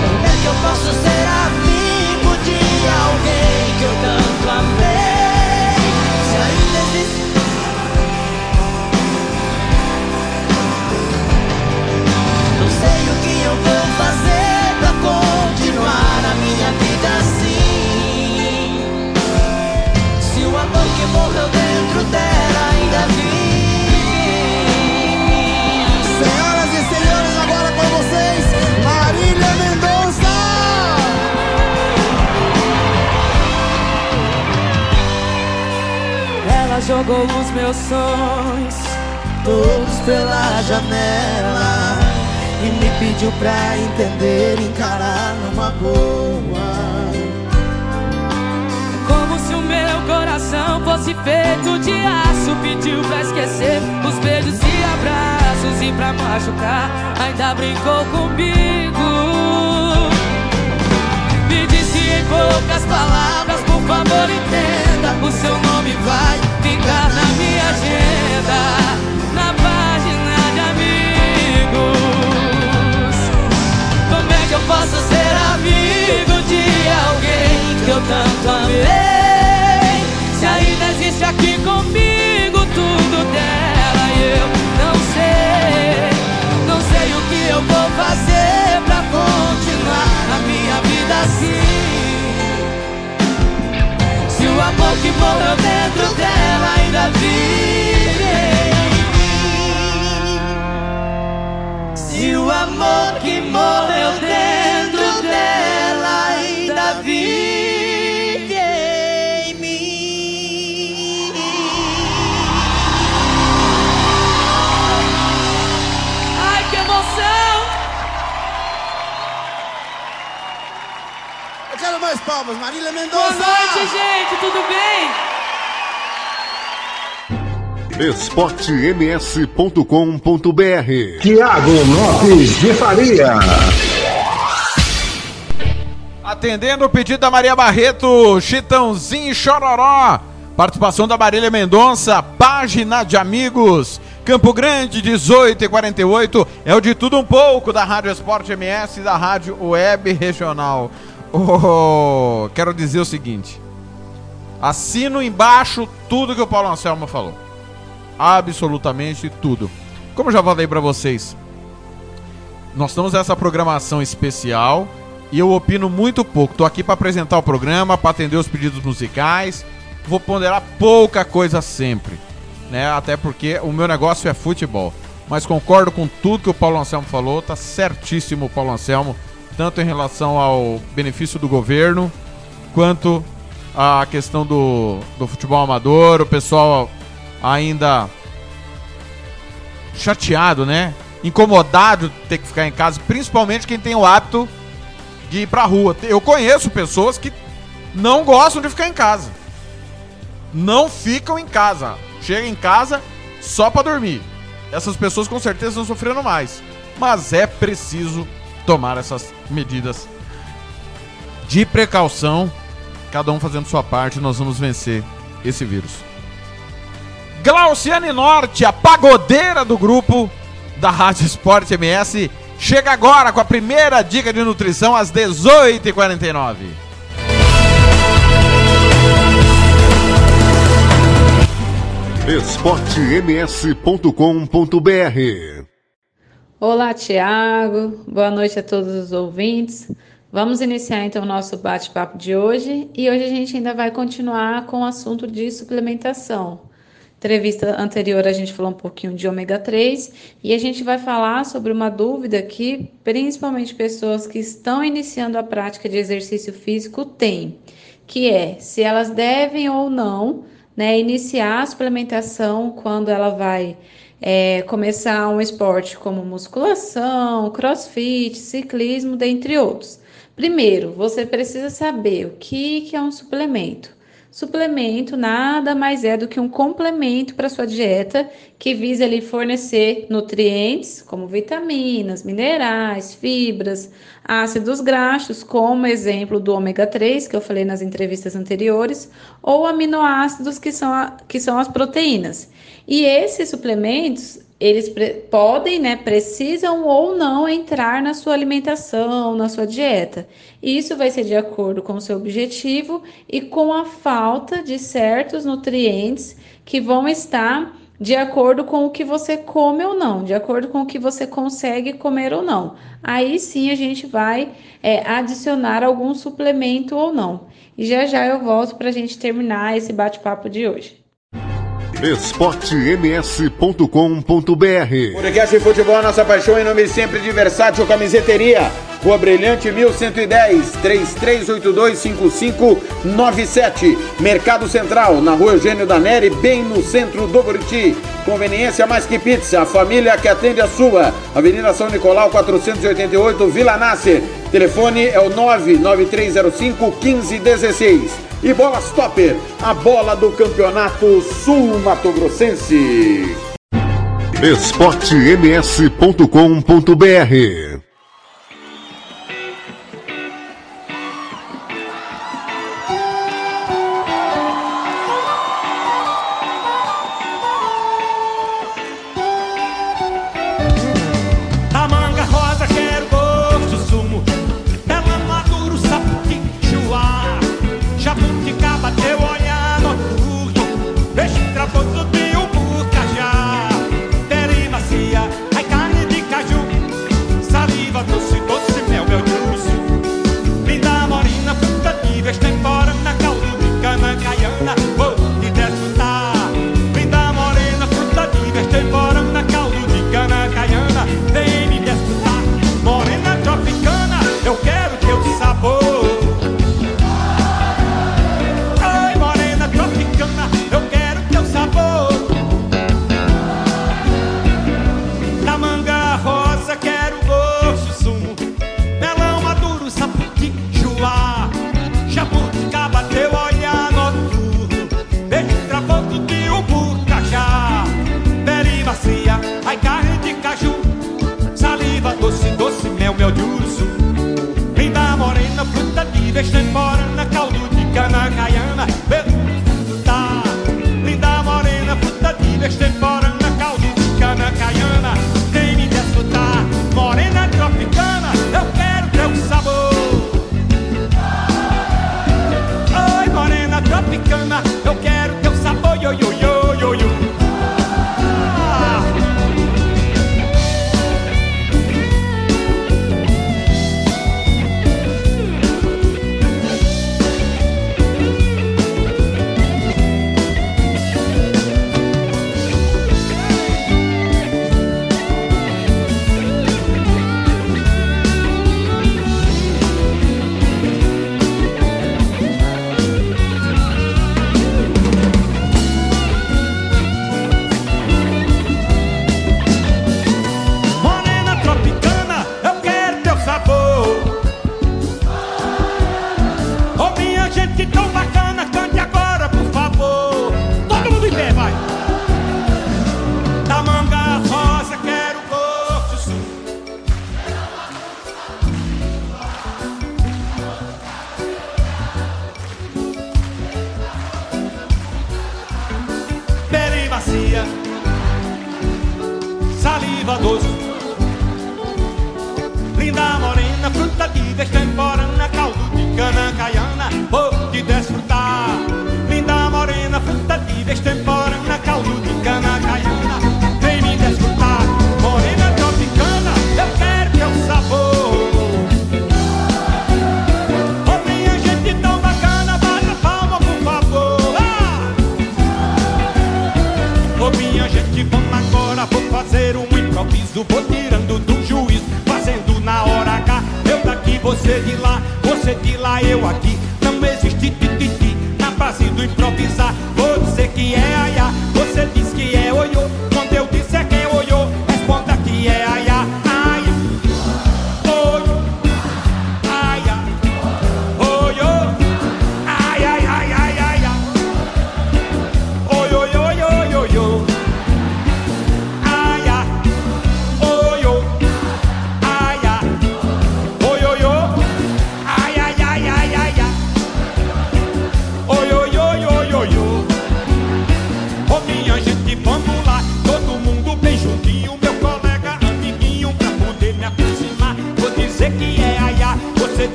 Como é que eu posso ser amigo de alguém que eu tanto amei? Se ainda existe. Não sei o que jogou os meus sonhos todos pela janela e me pediu pra entender encarar numa boa. Como se o meu coração fosse feito de aço Pediu pra esquecer os beijos e abraços E pra machucar ainda brincou comigo Me disse em poucas palavras favor entenda O seu nome vai ficar na minha agenda Na página de amigos Como é que eu posso ser amigo de alguém que eu tanto amei? Se ainda existe aqui comigo tudo dela eu não sei, não sei o que eu vou fazer pra continuar a minha vida assim. Amor que morreu dentro dela ainda vive. Se o amor que morreu dentro palmas, Marília Boa Mendonça! noite, gente, tudo bem? esportems.com.br Tiago Lopes de Faria. Atendendo o pedido da Maria Barreto, Chitãozinho e Chororó. Participação da Marília Mendonça, página de amigos. Campo Grande, 18 e 48. É o de tudo um pouco da Rádio Esporte MS e da Rádio Web Regional. Oh, quero dizer o seguinte. Assino embaixo tudo que o Paulo Anselmo falou. Absolutamente tudo. Como já falei pra vocês, nós estamos nessa programação especial e eu opino muito pouco. Tô aqui para apresentar o programa, para atender os pedidos musicais. Vou ponderar pouca coisa sempre, né? Até porque o meu negócio é futebol. Mas concordo com tudo que o Paulo Anselmo falou, tá certíssimo o Paulo Anselmo, tanto em relação ao benefício do governo, quanto a questão do, do futebol amador, o pessoal ainda chateado, né? Incomodado de ter que ficar em casa, principalmente quem tem o hábito de ir pra rua. Eu conheço pessoas que não gostam de ficar em casa. Não ficam em casa. Chegam em casa só pra dormir. Essas pessoas com certeza estão sofrendo mais. Mas é preciso tomar essas medidas de precaução. Cada um fazendo sua parte, nós vamos vencer esse vírus. Glauciane Norte, a pagodeira do grupo da Rádio Esporte MS, chega agora com a primeira dica de nutrição às 18h49. esportems.com.br Olá, Tiago. Boa noite a todos os ouvintes. Vamos iniciar então o nosso bate-papo de hoje e hoje a gente ainda vai continuar com o assunto de suplementação. Entrevista anterior a gente falou um pouquinho de ômega 3 e a gente vai falar sobre uma dúvida que principalmente pessoas que estão iniciando a prática de exercício físico têm, que é se elas devem ou não né, iniciar a suplementação quando ela vai é, começar um esporte como musculação, crossfit, ciclismo, dentre outros. Primeiro, você precisa saber o que, que é um suplemento. Suplemento nada mais é do que um complemento para sua dieta que visa lhe fornecer nutrientes como vitaminas, minerais, fibras, ácidos graxos, como exemplo do ômega 3 que eu falei nas entrevistas anteriores, ou aminoácidos que são, a, que são as proteínas. E esses suplementos eles podem, né, precisam ou não entrar na sua alimentação, na sua dieta. Isso vai ser de acordo com o seu objetivo e com a falta de certos nutrientes que vão estar de acordo com o que você come ou não, de acordo com o que você consegue comer ou não. Aí sim a gente vai é, adicionar algum suplemento ou não. E já já eu volto para a gente terminar esse bate-papo de hoje. esportems.com.br Podcast de futebol, nossa paixão em nome sempre de Versátil Camiseteria. Rua Brilhante 1110, 33825597. Mercado Central, na Rua Eugênio da Neri, bem no centro do Buriti. Conveniência mais que pizza, a família que atende a sua. Avenida São Nicolau 488, Vila Nasser. Telefone é o 99305 1516. E Bola Stopper, a bola do Campeonato Sul Mato Grossense. esportems.com.br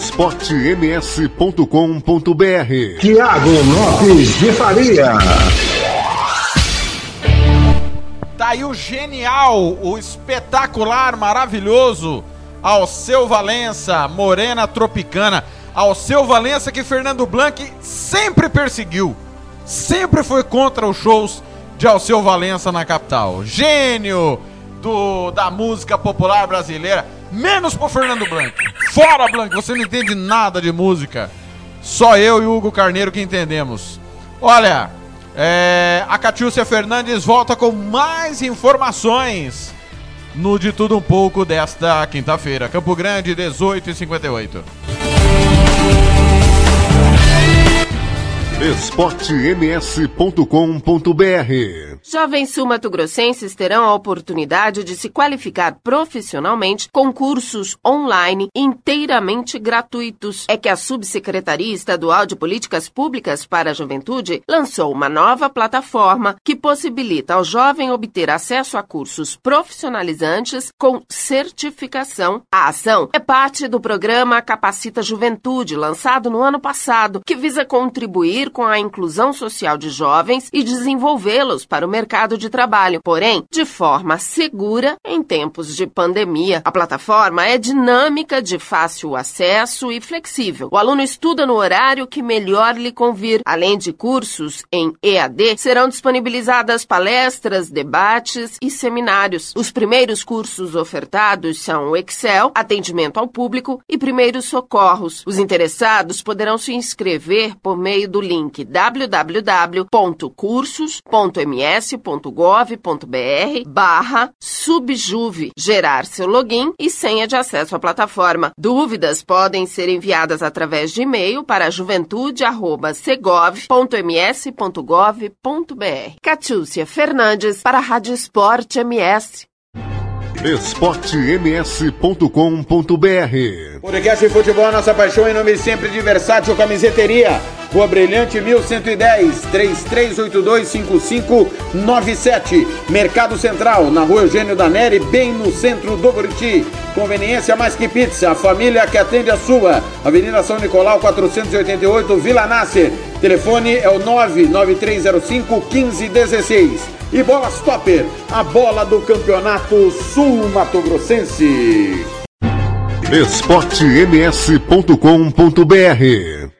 esportems.com.br Tiago Lopes de Faria. Tá aí o genial, o espetacular, maravilhoso Alceu Valença, Morena Tropicana. Alceu Valença que Fernando Blanc sempre perseguiu. Sempre foi contra os shows de Alceu Valença na capital. Gênio do, da música popular brasileira. Menos pro Fernando Blanc. Fora, Blanc, você não entende nada de música. Só eu e o Hugo Carneiro que entendemos. Olha, é, a Catiúcia Fernandes volta com mais informações no De Tudo Um Pouco desta quinta-feira. Campo Grande, 18 e 58. esportems.com.br Jovens sul-mato-grossenses terão a oportunidade de se qualificar profissionalmente com cursos online inteiramente gratuitos. É que a Subsecretaria Estadual de Políticas Públicas para a Juventude lançou uma nova plataforma que possibilita ao jovem obter acesso a cursos profissionalizantes com certificação. A ação é parte do programa Capacita Juventude, lançado no ano passado, que visa contribuir com a inclusão social de jovens e desenvolvê-los para o mercado de trabalho, porém, de forma segura em tempos de pandemia. A plataforma é dinâmica, de fácil acesso e flexível. O aluno estuda no horário que melhor lhe convir. Além de cursos em EAD, serão disponibilizadas palestras, debates e seminários. Os primeiros cursos ofertados são Excel, atendimento ao público e primeiros socorros. Os interessados poderão se inscrever por meio do link www.cursos.ms.gov.br barra subjuve, gerar seu login e senha de acesso à plataforma. Dúvidas podem ser enviadas através de e-mail para juventude.segov.ms.gov.br. Catiúcia Fernandes para a Rádio Esporte MS. esportems.com.br Podcast futebol, nossa paixão em nome sempre de Versátil Camiseteria. Rua Brilhante 1110 3382 5597. Mercado Central, na Rua Eugênio da Neri, bem no centro do Buriti. Conveniência mais que pizza, a família que atende a sua. Avenida São Nicolau 488, Vila Nasser. Telefone é o 99305 1516. E Bola Stopper, a bola do Campeonato Sul Mato Grossense. esportems.com.br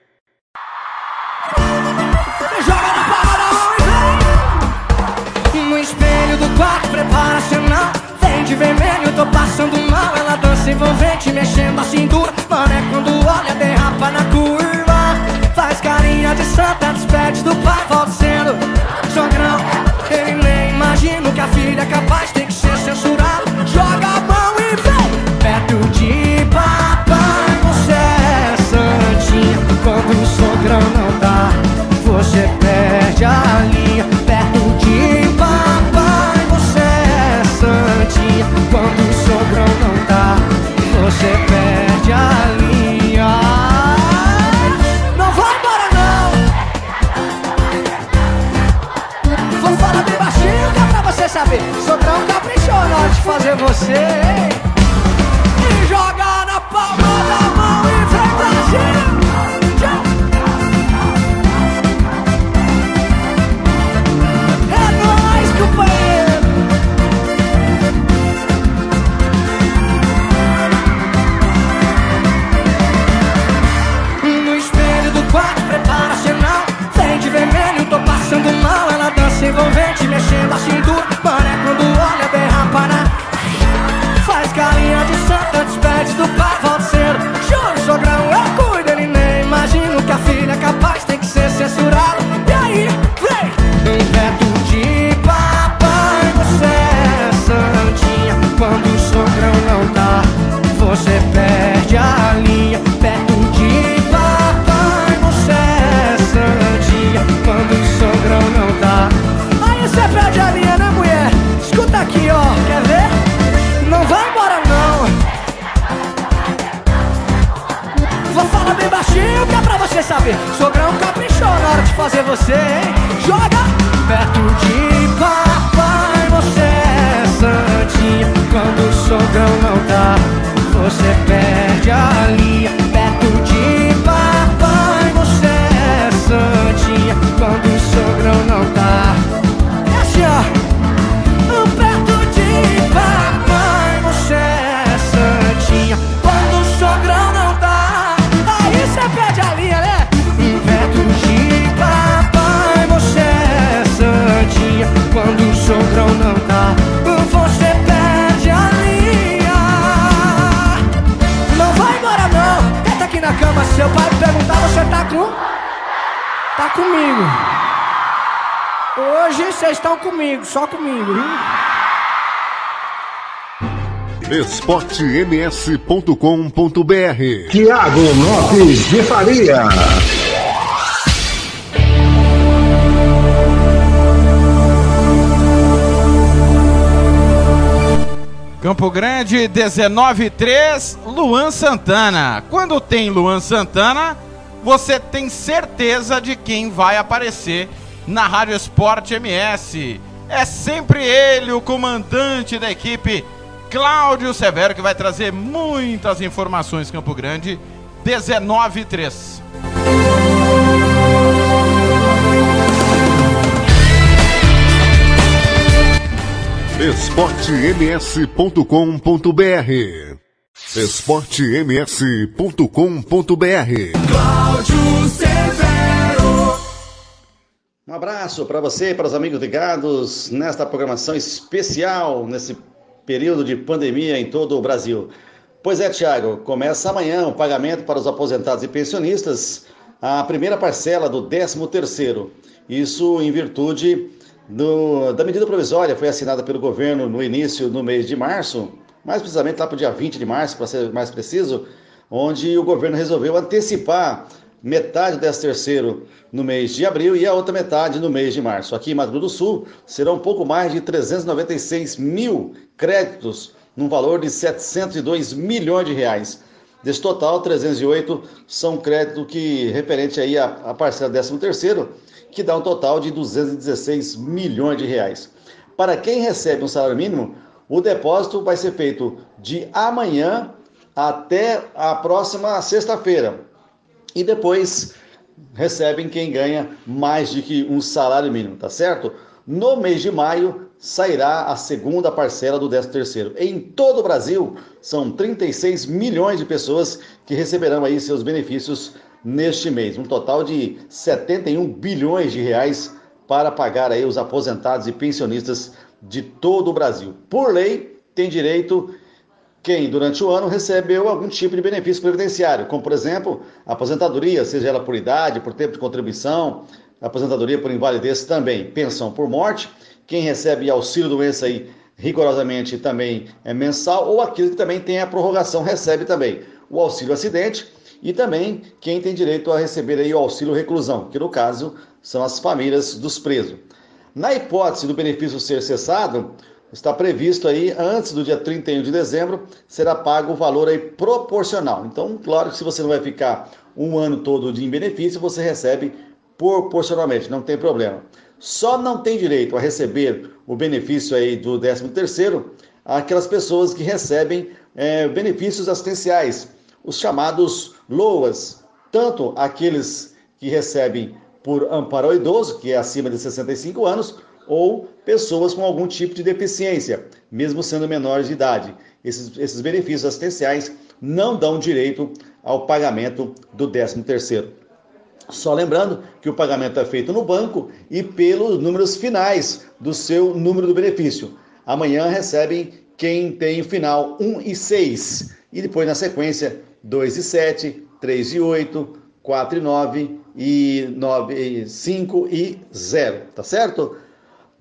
No espelho do quarto, prepara sinal. Vem de vermelho, tô passando mal. Ela dança envolvente, mexendo a cintura. Mano, é quando olha, derrapa na curva. Faz carinha de santa, despede do pai, volta sendo sogrão. Ele nem imagina o que a filha é capaz, tem saber. Sogrão caprichou na de fazer você. Dança envolvente, mexendo a cintura. É quando olha, derrapa na Faz carinha de santa, despede do pai, volta você saber? Sogrão caprichou na hora de fazer você, hein? Joga perto de papai Você é santinha. Quando o sogrão não dá Você perde a linha cama Se seu pai perguntar Você tá com... Tá comigo Hoje vocês estão comigo Só comigo, viu? esportems.com.br Tiago Lopes de Faria. Campo Grande, 19-3, Luan Santana. Quando tem Luan Santana, você tem certeza de quem vai aparecer na Rádio Esporte MS. É sempre ele, o comandante da equipe, Cláudio Severo, que vai trazer muitas informações Campo Grande, 19-3. esportems.com.br esportems.com.br Cláudio Severo. Um abraço para você e para os amigos ligados nesta programação especial, nesse período de pandemia em todo o Brasil. Pois é, Tiago, começa amanhã o pagamento para os aposentados e pensionistas, a primeira parcela do 13º. Isso em virtude do, da medida provisória, foi assinada pelo governo no início, no mês de março, mais precisamente lá para o dia 20 de março, para ser mais preciso, onde o governo resolveu antecipar metade 13 terceiro no mês de abril e a outra metade no mês de março. Aqui em Mato Grosso do Sul serão um pouco mais de 396 mil créditos num valor de 702 milhões de reais. Desse total, 308 são crédito que referente aí à, à parcela 13 terceiro, que dá um total de 216 milhões de reais. Para quem recebe um salário mínimo, o depósito vai ser feito de amanhã até a próxima sexta-feira. E depois recebem quem ganha mais de que um salário mínimo, tá certo? No mês de maio sairá a segunda parcela do 13º. Em todo o Brasil, são 36 milhões de pessoas que receberão aí seus benefícios neste mês, um total de 71 bilhões de reais para pagar aí os aposentados e pensionistas de todo o Brasil. Por lei, tem direito quem durante o ano recebeu algum tipo de benefício previdenciário, como por exemplo, aposentadoria, seja ela por idade, por tempo de contribuição, aposentadoria por invalidez também, pensão por morte, quem recebe auxílio doença aí rigorosamente também é mensal, ou aquele que também tem a prorrogação recebe também o auxílio acidente e também quem tem direito a receber aí o auxílio reclusão, que no caso são as famílias dos presos. Na hipótese do benefício ser cessado, está previsto aí, antes do dia 31 de dezembro, será pago o valor aí proporcional. Então, claro que se você não vai ficar um ano todo de em benefício, você recebe proporcionalmente, não tem problema. Só não tem direito a receber o benefício aí do 13 terceiro aquelas pessoas que recebem é, benefícios assistenciais, os chamados LOAS, tanto aqueles que recebem por amparo ao idoso, que é acima de 65 anos, ou pessoas com algum tipo de deficiência, mesmo sendo menores de idade. Esses, esses benefícios assistenciais não dão direito ao pagamento do 13º. Só lembrando que o pagamento é feito no banco e pelos números finais do seu número do benefício. Amanhã recebem quem tem o final 1 e 6. E depois, na sequência, 2 e 7, 3 e 8, 4 e 9 e 9 e 5 e 0. Tá certo?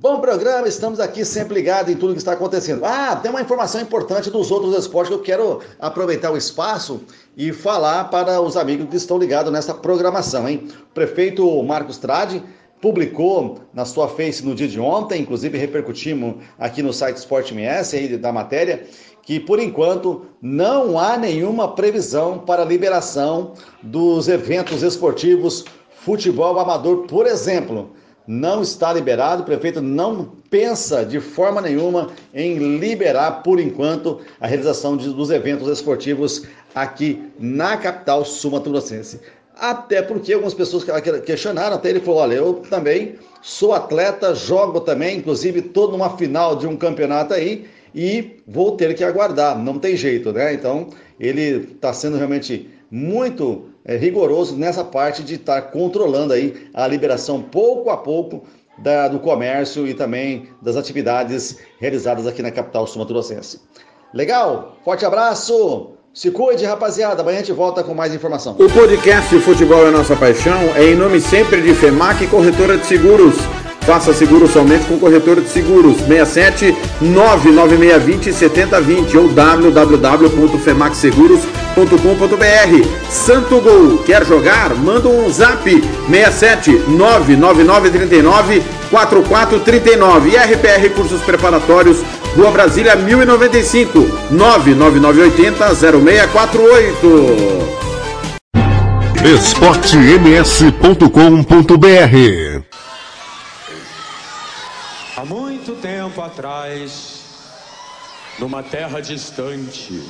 Bom programa, estamos aqui sempre ligados em tudo que está acontecendo. Ah, tem uma informação importante dos outros esportes que eu quero aproveitar o espaço e falar para os amigos que estão ligados nessa programação, hein? O prefeito Marcos Trade publicou na sua Face no dia de ontem, inclusive repercutimos aqui no site Sport MS aí da matéria, que por enquanto não há nenhuma previsão para liberação dos eventos esportivos futebol amador, por exemplo não está liberado, o prefeito não pensa de forma nenhuma em liberar, por enquanto, a realização de, dos eventos esportivos aqui na capital sul-mato-grossense. Até porque algumas pessoas questionaram, até ele falou: olha, eu também sou atleta, jogo também, inclusive estou numa final de um campeonato aí e vou ter que aguardar, não tem jeito, né? Então ele está sendo realmente muito é, rigoroso nessa parte de estar controlando aí a liberação pouco a pouco da, do comércio e também das atividades realizadas aqui na capital sul-mato-grossense. Legal? Forte abraço! Se cuide, rapaziada. Amanhã a gente volta com mais informação. O podcast Futebol é Nossa Paixão é em nome sempre de FEMAC Corretora de Seguros. Faça seguro somente com corretora de seguros 67 99620 7020 ou www.femaxseguros.com.br. Santo Gol, quer jogar? Manda um zap 67 99939 4439 e RPR Cursos Preparatórios, Rua Brasília 1095 99980 0648. esportems.com.br Há muito tempo atrás, numa terra distante,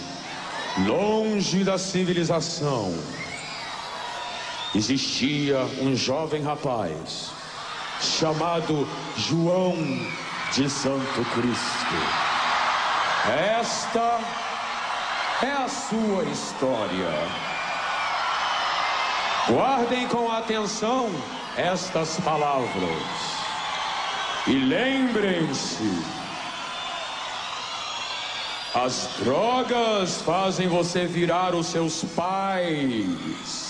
longe da civilização, existia um jovem rapaz chamado João de Santo Cristo. Esta é a sua história. Guardem com atenção estas palavras. E lembrem-se, as drogas fazem você virar os seus pais.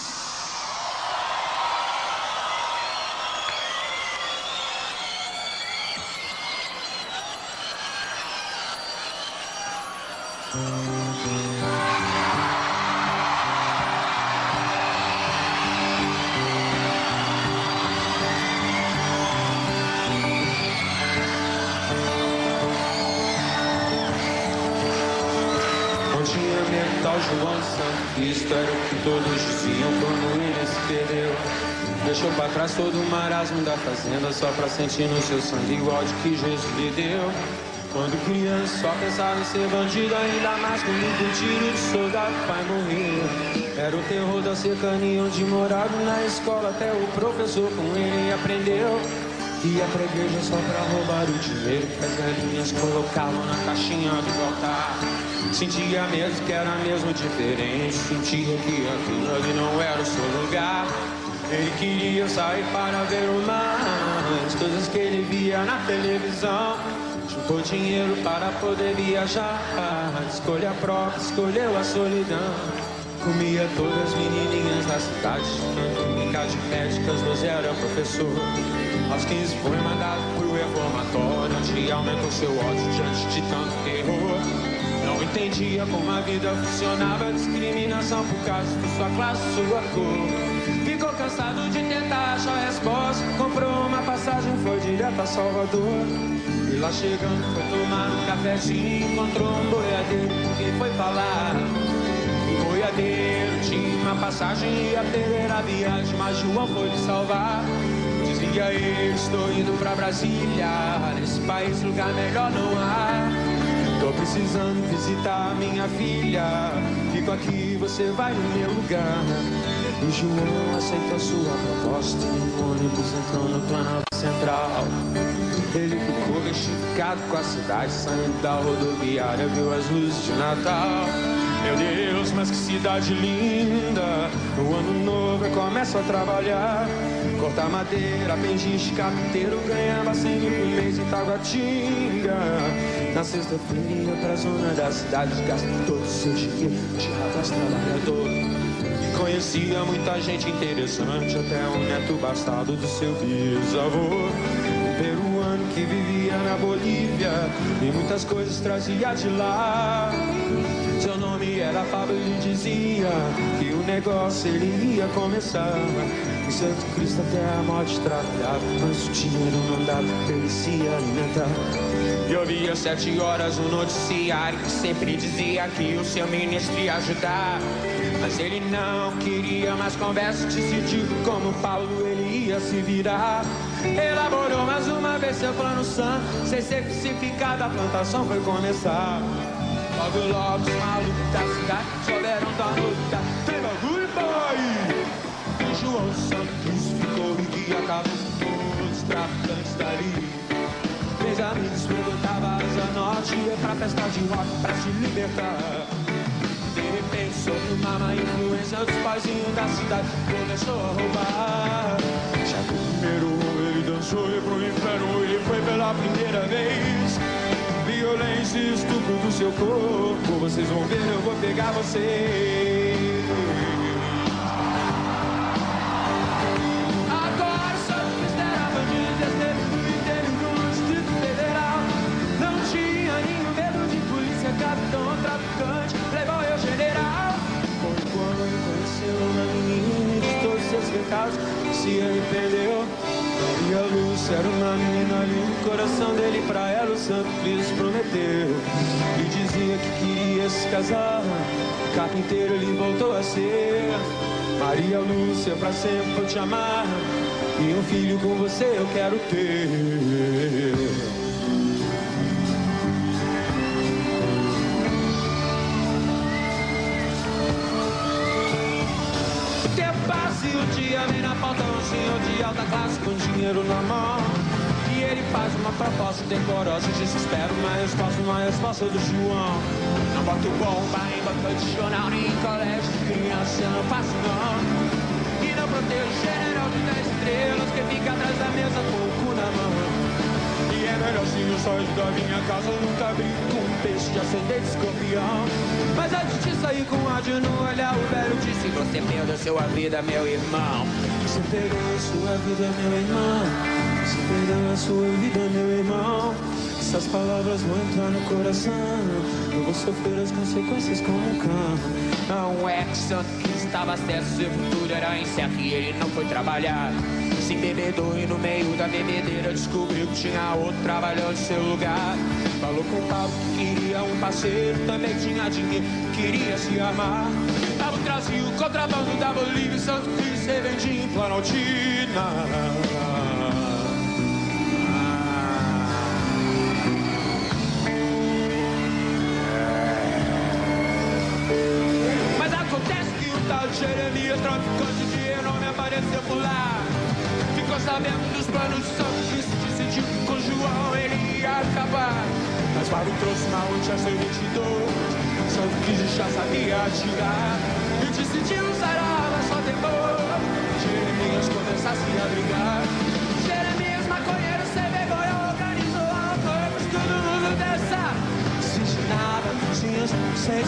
Todos diziam quando ele se perdeu. Deixou pra trás todo o marasmo da fazenda só pra sentir no seu sangue o ódio que Jesus lhe deu. Quando criança só pensava em ser bandido, ainda mais quando um tiro de soldado vai morrer. Era o terror da cercania onde morava na escola, até o professor com ele aprendeu. Ia pra igreja só pra roubar o dinheiro que as galinhas colocavam na caixinha do altar. Sentia mesmo que era mesmo diferente, sentia que aquilo ali não era o seu lugar. Ele queria sair para ver o mar, as coisas que ele via na televisão. Juntou dinheiro para poder viajar, escolha própria, escolheu a solidão. Comia todas as menininhas da cidade, clínica de médicas, 12 era professor. Aos 15 foi mandado pro reformatório, onde aumentou seu ódio diante de tanto terror. Não entendia como a vida funcionava, discriminação por causa de sua classe, sua cor. Ficou cansado de tentar achar a resposta, comprou uma passagem, foi direto a Salvador. E lá chegando foi tomar um cafezinho, encontrou um boiadeiro quem foi falar. O boiadeiro tinha uma passagem e ia perder a viagem, mas João foi lhe salvar. Dizia ele, estou indo pra Brasília, nesse país lugar melhor não há. Tô precisando visitar minha filha, fico aqui, você vai no meu lugar. E João aceitou sua proposta e no ônibus entrou no Planalto Central. Ele ficou bestificado com a cidade, saindo da rodoviária, viu as luzes de Natal. Meu Deus, mas que cidade linda! No ano novo eu começo a trabalhar. Cortar madeira, pengiste, carpinteiro, ganhava 100 mil por mês em Taguatinga. Na sexta-feira pra zona da cidade, gasta todo o seu dinheiro, de rapaz trabalhador. E conhecia muita gente interessante, até um neto bastardo do seu bisavô. Um peruano que vivia na Bolívia e muitas coisas trazia de lá. Seu nome era Pablo e dizia que o negócio ele ia começar. Santo Cristo até a morte trabalhava, mas o dinheiro não dava pra ele se alimentar. E eu via sete horas um noticiário que sempre dizia que o seu ministro ia ajudar. Mas ele não queria mais conversa, decidiu como Paulo ele ia se virar. Elaborou mais uma vez seu plano sã, sem ser crucificado, a plantação foi começar. Logo, logo, os malucos da cidade souberam da novidade. Ia pra festa de rock pra se libertar. De repente, sob uma má influência dos paizinhos da cidade, começou a roubar. Já que primeiro ele dançou e pro inferno ele foi pela primeira vez. Violência e estupro do seu corpo, vocês vão ver, eu vou pegar vocês. Capitão traficante, levou eu general. Foi quando ele conheceu uma menina de todos seus pecados se arrependeu. Maria Lúcia era uma menina linda, o coração dele pra ela o Santo Cristo prometeu. E dizia que queria se casar, carpinteiro ele voltou a ser. Maria Lúcia, pra sempre vou te amar, e um filho com você eu quero ter. De alta classe com dinheiro na mão. E ele faz uma proposta decorosa e desespera uma resposta, uma resposta do João. Não boto bomba em banca de jornal, nem em colégio de criança, não faço não. E não protejo o general de 10 estrelas que fica atrás da mesa com o cu na mão. E é melhor se eu só da minha casa Nunca brigo com um peixe de ascendente escorpião Mas antes de sair com ódio no olhar O velho disse Você perdeu sua vida, meu irmão Você perdeu a sua vida, meu irmão. Você perdeu a sua vida, meu irmão. Essas palavras vão entrar no coração. Eu vou sofrer as consequências como um cão. Um ex que estava certo Seu futuro era incerto e ele não foi trabalhar. Esse bebedor e no meio da bebedeira descobriu que tinha outro trabalhando em seu lugar. Falou com o Paulo que queria um parceiro, também tinha dinheiro, queria se armar. Tava o contrabando da Bolívia e Que o tal de Jeremias, traficante de renome, apareceu por lá. Ficou sabendo dos planos de Santo Cristo, decidiu que com João ele ia acabar. Mas Paulo trouxe uma última seu 22, Santo Cristo já sabia atirar. E decidiu usar Começasse a brigar. Jeremias, maconheiro, sem vergonha, organizou a mas todo mundo dessa. Se ensinava, tinha seis,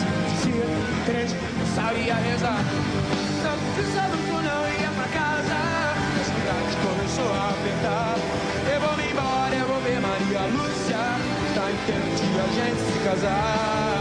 crente, não sabia rezar. Santo Cristo adulto não ia pra casa. A cidade começou a apertar. Eu vou me embora, eu vou ver Maria Lúcia. Tá em tempo de a gente se casar.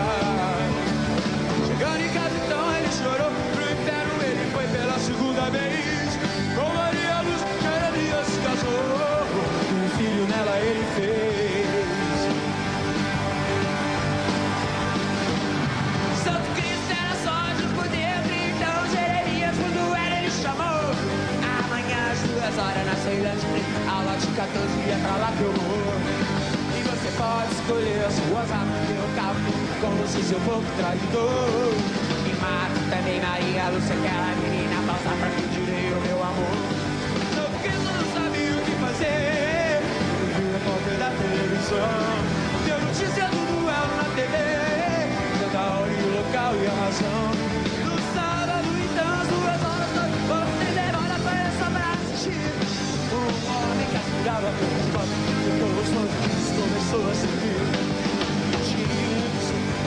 Ceilândia, aula de 14 é pra lá que eu vou. E você pode escolher as suas armas, eu cabo com você seu pouco traidor. E mata também Maria Lúcia, aquela menina falsa pra pedir o meu amor. Santo Cristo não sabia o que fazer, viu a porta da televisão. Deu notícia do duelo na TV da hora e o local e a razão. A servir. E tinha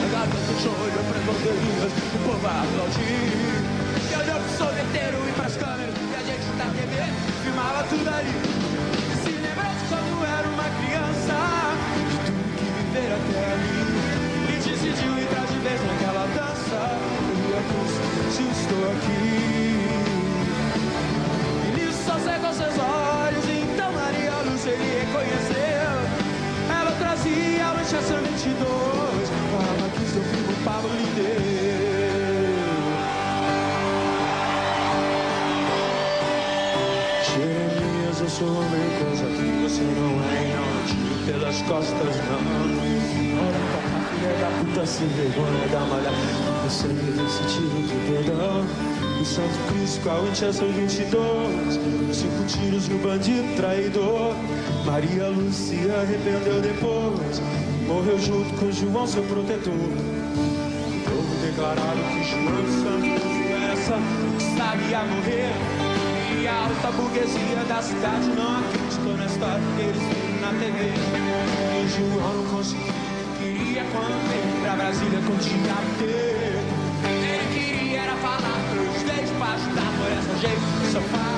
na garganta o choro para bandeirinhas, o povo a aplaudir. E olhou pro sorveteiro e pras câmeras, e a gente da TV filmava tudo ali. E se lembrou de quando era uma criança, de tudo que viver até ali. E decidiu entrar de vez naquela dança. Eu se estou aqui. E nisso só secou seus olhos. Ele reconheceu. Ela trazia a manchação 22. A arma que seu filho Pablo lhe deu. Jeremias, eu sou homem, coisa que você não é. Não atire pelas costas, não. Ora, pra filha da puta sem vergonha da malha. Você me deu sentido do perdão. O Santo Cristo a Winchester 22. Cinco tiros no bandido traidor. Maria Lúcia arrependeu depois. Morreu junto com João, seu protetor. O povo declararam que João de Santo Cruz é essa que sabia morrer. E a alta burguesia da cidade não acreditou na história que eles viram na TV. E João não conseguiu, queria quando veio pra Brasília ter. Ele queria era falar pros pra ajudar por essa jeito só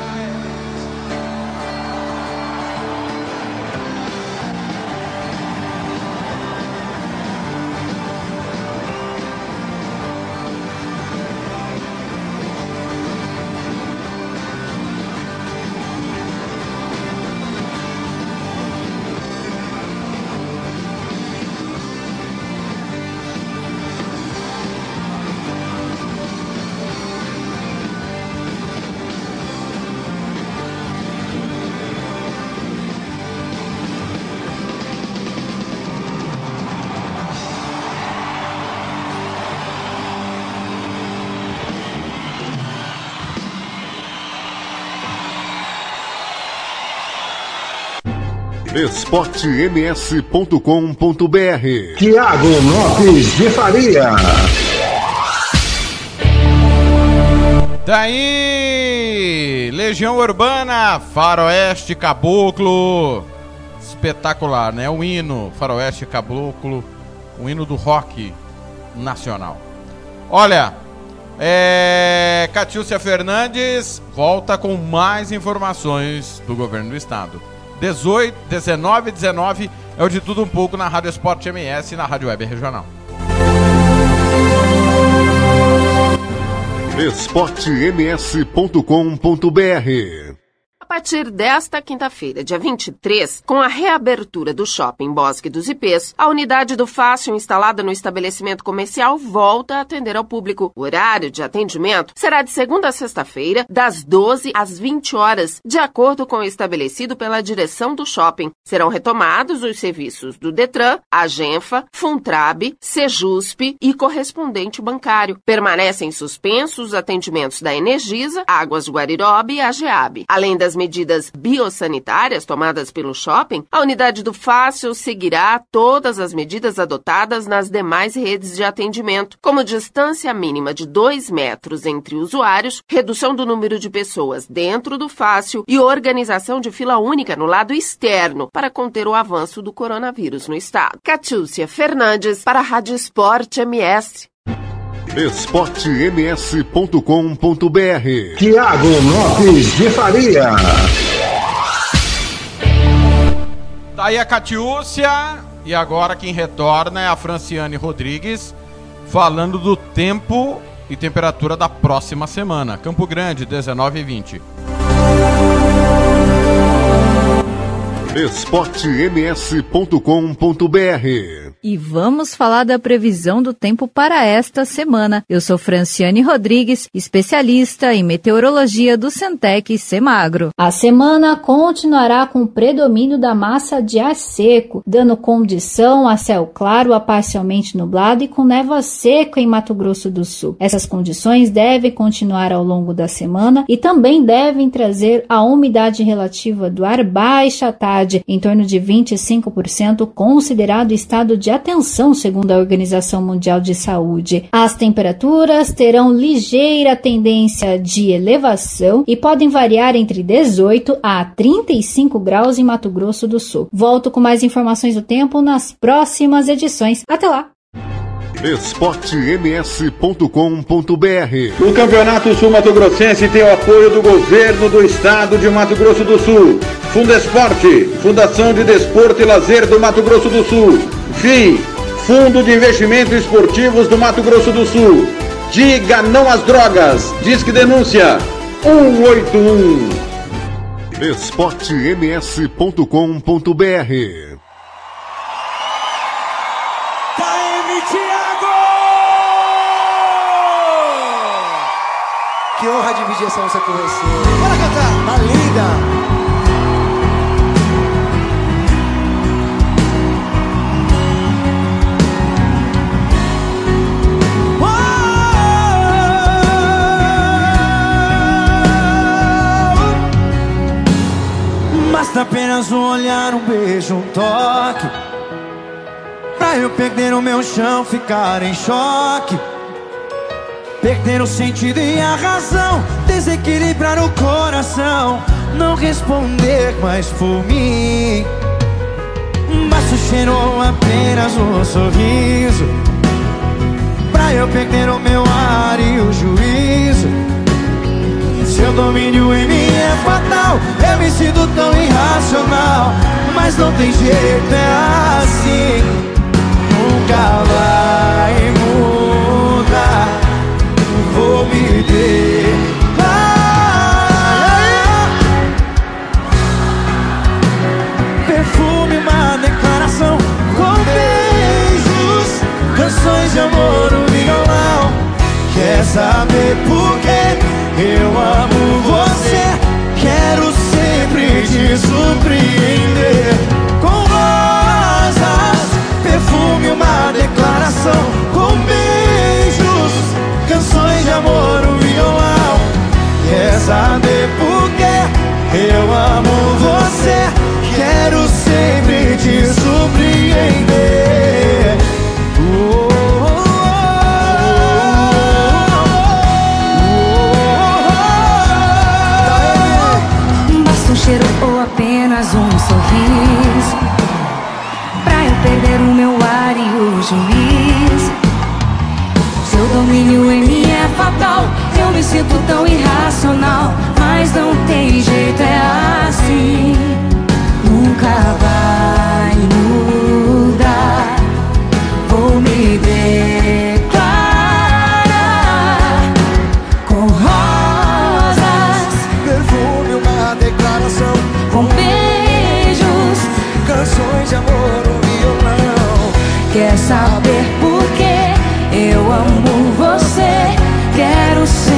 esportems.com.br Tiago Lopes de Faria. Daí, Legião Urbana, Faroeste Caboclo. Espetacular, né? O hino Faroeste Caboclo, o hino do rock nacional. Olha, é, Catiúcia Fernandes volta com mais informações do governo do estado. 18, 19 19 é o de tudo um pouco na Rádio Esporte MS e na Rádio Web Regional. esportems.com.br partir desta quinta-feira, dia 23, com a reabertura do Shopping Bosque dos Ipês, a unidade do Fácil instalada no estabelecimento comercial volta a atender ao público. O horário de atendimento será de segunda a sexta-feira, das 12 às 20 horas, de acordo com o estabelecido pela direção do shopping. Serão retomados os serviços do Detran, Agenfa, Funtrab, Sejusp e correspondente bancário. Permanecem suspensos os atendimentos da Energisa, Águas Guarirobe e Ageab. Além das medidas biosanitárias tomadas pelo shopping, a unidade do Fácil seguirá todas as medidas adotadas nas demais redes de atendimento, como distância mínima de 2 metros entre usuários, redução do número de pessoas dentro do Fácil e organização de fila única no lado externo para conter o avanço do coronavírus no estado. Catiúcia Fernandes para a Rádio Esporte MS. esportems.com.br Tiago Lopes de Faria. Tá aí a Catiúcia e agora quem retorna é a Franciane Rodrigues falando do tempo e temperatura da próxima semana. Campo Grande, 19 e 20. esportems.com.br E vamos falar da previsão do tempo para esta semana. Eu sou Franciane Rodrigues, especialista em meteorologia do Centec Semagro. A semana continuará com o predomínio da massa de ar seco, dando condição a céu claro a parcialmente nublado e com névoa seca em Mato Grosso do Sul. Essas condições devem continuar ao longo da semana e também devem trazer a umidade relativa do ar baixa à tarde, em torno de 25%, considerado estado de atenção, segundo a Organização Mundial de Saúde. As temperaturas terão ligeira tendência de elevação e podem variar entre 18 a 35 graus em Mato Grosso do Sul. Volto com mais informações do tempo nas próximas edições. Até lá! esportems.com.br O Campeonato Sul Mato Grossense tem o apoio do governo do estado de Mato Grosso do Sul. Fundesporte, Fundação de Desporto e Lazer do Mato Grosso do Sul. FII, Fundo de Investimentos Esportivos do Mato Grosso do Sul. Diga não às drogas. Disque denúncia 181. esportems.com.br Que honra dividir essa música com você. Bora cantar! Tá linda! Basta apenas um olhar, um beijo, um toque Pra eu perder o meu chão, ficar em choque Perder o sentido e a razão. Desequilibrar o coração. Não responder mais por mim. Basta o cheiro apenas um sorriso. Pra eu perder o meu ar e o juízo. Seu domínio em mim é fatal. Eu me sinto tão irracional. Mas não tem jeito, é assim. Nunca vai mudar Me declarar Perfume, uma declaração. Com beijos Canções de amor, um violão Quer saber por quê? Eu amo você, quero sempre te surpreender. Com rosas, perfume, uma declaração. Com beijos, amor, um violão. Quer saber por quê? Eu amo você, quero sempre te surpreender. Oh, Basta um cheiro ou apenas um sorriso Pra eu perder o meu ar e o juízo Seu domínio em mim fatal. Eu me sinto tão irracional, mas não tem jeito, é assim. Nunca vai mudar. Vou me declarar com rosas, perfume, uma declaração, com beijos, canções de amor, um violão. Quer saber?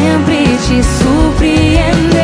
sempre te surpreender.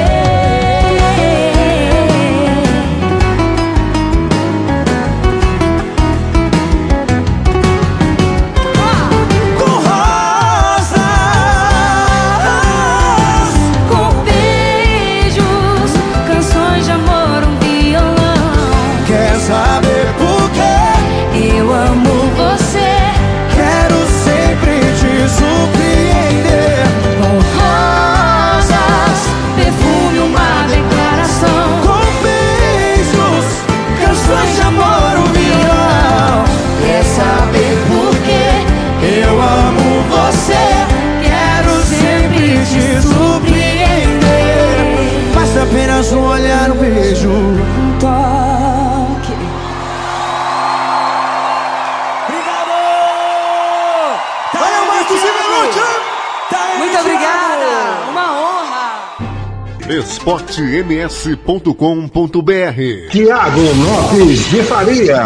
esportems.com.br Tiago Lopes de Faria.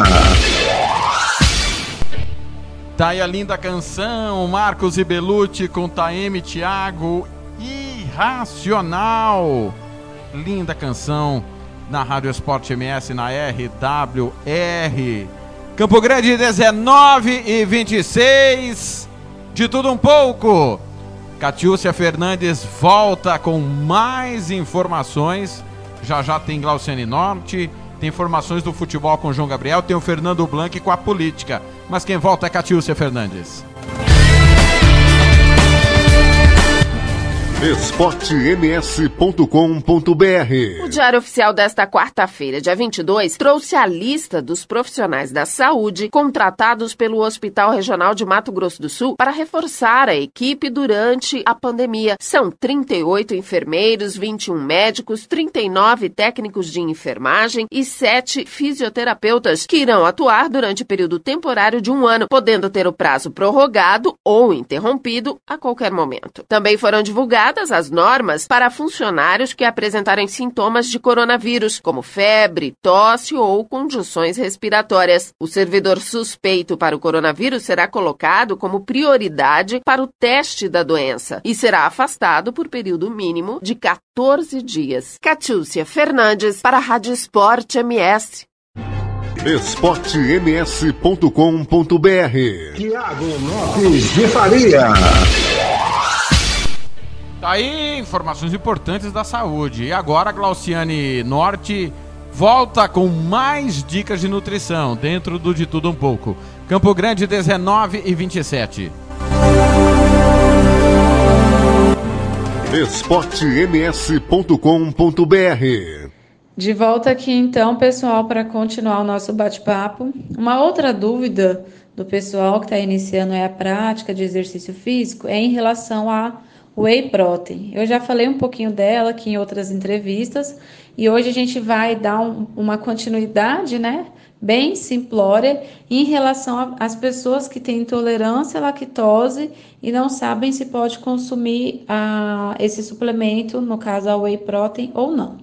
Tá aí a linda canção, Marcos e Belucci com Taeme Thiago, Irracional. Linda canção na Rádio Esporte MS, na RWR. Campo Grande 19 e 26. De tudo um pouco. Catiúcia Fernandes volta com mais informações. Já já tem Glauciane Norte, tem informações do futebol com João Gabriel, tem o Fernando Blanc com a política. Mas quem volta é Catiúcia Fernandes. esportems.com.br O Diário Oficial desta quarta-feira, dia 22, trouxe a lista dos profissionais da saúde contratados pelo Hospital Regional de Mato Grosso do Sul para reforçar a equipe durante a pandemia. São 38 enfermeiros, 21 médicos, 39 técnicos de enfermagem e 7 fisioterapeutas que irão atuar durante o período temporário de um ano, podendo ter o prazo prorrogado ou interrompido a qualquer momento. Também foram divulgadas as normas para funcionários que apresentarem sintomas de coronavírus, como febre, tosse ou conjunções respiratórias. O servidor suspeito para o coronavírus será colocado como prioridade para o teste da doença e será afastado por período mínimo de 14 dias. Catiúcia Fernandes para a Rádio Esporte MS. esportems.com.br Tiago Lopes de Faria. Tá aí informações importantes da saúde. E agora a Glauciane Norte volta com mais dicas de nutrição dentro do De Tudo Um Pouco. Campo Grande 19 e 27. esportems.com.br De volta aqui então, pessoal, para continuar o nosso bate-papo. Uma outra dúvida do pessoal que está iniciando é a prática de exercício físico é em relação a whey protein. Eu já falei um pouquinho dela aqui em outras entrevistas e hoje a gente vai dar um, uma continuidade, né? Bem simplória em relação às pessoas que têm intolerância à lactose e não sabem se pode consumir a, esse suplemento, no caso a whey protein ou não.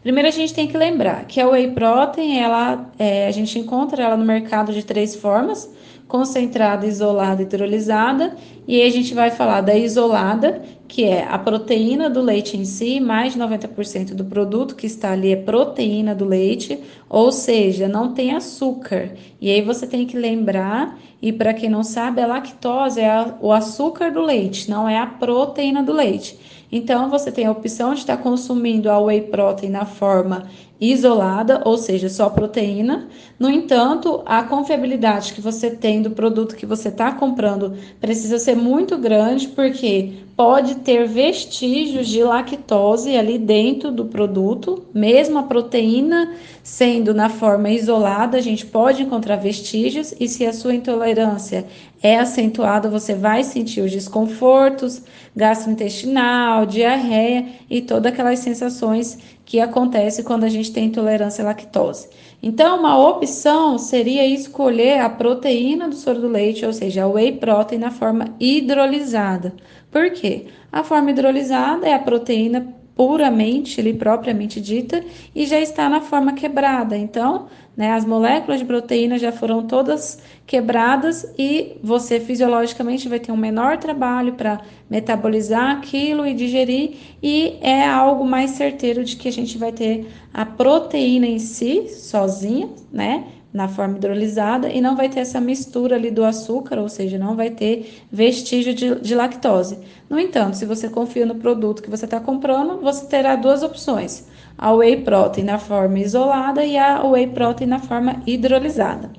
Primeiro a gente tem que lembrar que a whey protein, ela, é, a gente encontra ela no mercado de três formas, concentrada, isolada e hidrolisada. E aí a gente vai falar da isolada, que é a proteína do leite em si, mais de 90% do produto que está ali é proteína do leite, ou seja, não tem açúcar. E aí você tem que lembrar, e para quem não sabe, a lactose é a, o açúcar do leite, não é a proteína do leite. Então, você tem a opção de estar consumindo a whey protein na forma isolada, ou seja, só proteína. No entanto, a confiabilidade que você tem do produto que você está comprando precisa ser muito grande, porque pode ter vestígios de lactose ali dentro do produto, mesmo a proteína sendo na forma isolada, a gente pode encontrar vestígios, e se a sua intolerância é acentuada, você vai sentir os desconfortos gastrointestinal, diarreia e todas aquelas sensações que acontecem quando a gente tem intolerância à lactose. Então, uma opção seria escolher a proteína do soro do leite, ou seja, a whey protein na forma hidrolisada. Por quê? A forma hidrolisada é a proteína puramente, ali propriamente dita, e já está na forma quebrada. Então, né, as moléculas de proteína já foram todas quebradas e você fisiologicamente vai ter um menor trabalho para metabolizar aquilo e digerir, e é algo mais certeiro de que a gente vai ter a proteína em si, sozinha, né? na forma hidrolisada e não vai ter essa mistura ali do açúcar, ou seja, não vai ter vestígio de, de lactose. No entanto, se você confia no produto que você está comprando, você terá duas opções: a whey protein na forma isolada e a whey protein na forma hidrolisada.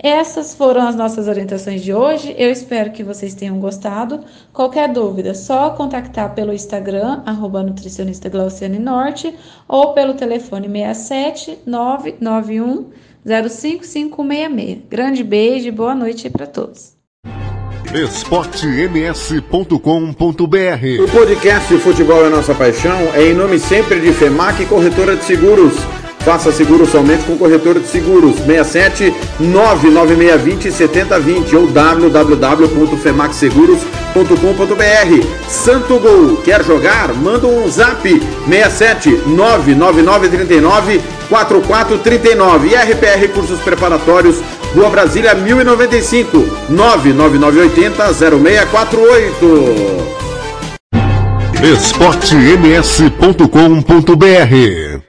Essas foram as nossas orientações de hoje. Eu espero que vocês tenham gostado. Qualquer dúvida, só contactar pelo Instagram, arroba nutricionista Glauciane Norte, ou pelo telefone 67 991 05566. Grande beijo e boa noite para todos. esportems.com.br O podcast Futebol é Nossa Paixão é em nome sempre de FEMAC Corretora de Seguros. Faça seguro somente com corretora de seguros 67 99620 7020 ou www.femacseguros.com.br. Santo Gol, quer jogar? Manda um zap 67 99939 4439 e RPR Cursos Preparatórios Rua Brasília 1095 99980 0648 esportems.com.br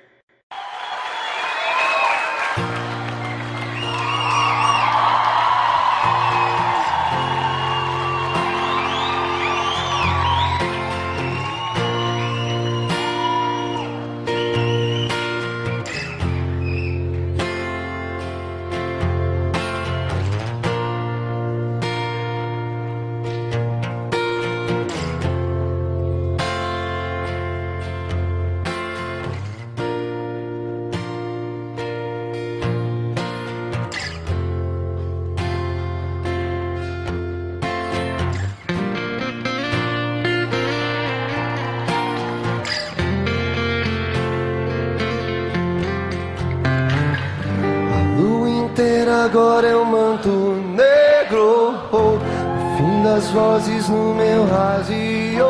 agora é um manto negro. oh, o fim das vozes no meu rádio.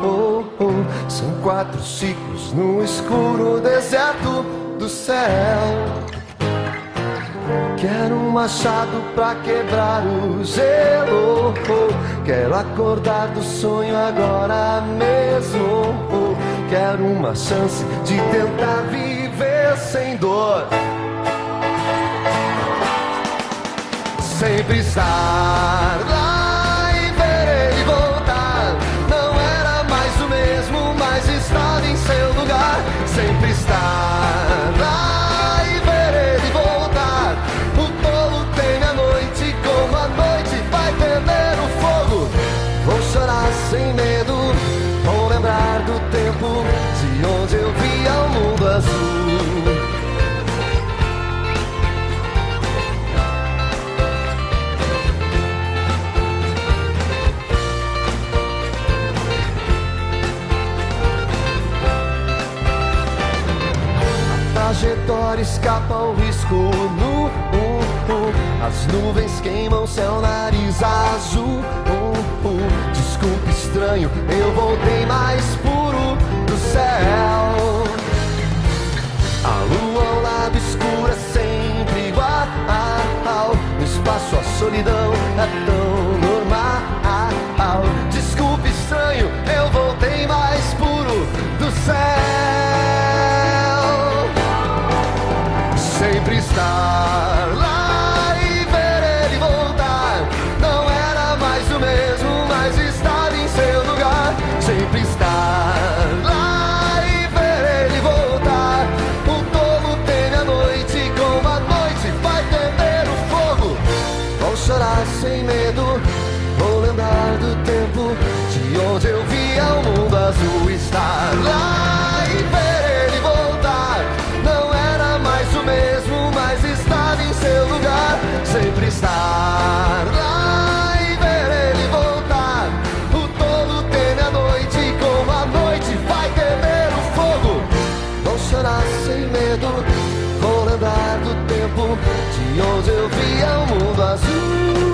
oh, oh. São quatro ciclos no escuro deserto do céu. Quero um machado pra quebrar o gelo. oh. Quero acordar do sonho agora mesmo. oh. Quero uma chance de tentar viver sem dor. Sempre estar lá escapa ao risco nu. uh, uh. As nuvens queimam seu nariz azul. uh. Desculpe, estranho, eu voltei mais puro do céu. A lua ao lado escuro é sempre igual. No espaço a solidão é tão normal. Desculpe, estranho, eu voltei mais puro do céu lá e ver ele voltar. Não era mais o mesmo, mas estava em seu lugar. Sempre estar lá e ver ele voltar. O tolo teme a noite, como a noite vai temer o fogo. Vou chorar sem medo, vou lembrar do tempo de onde eu via o mundo azul.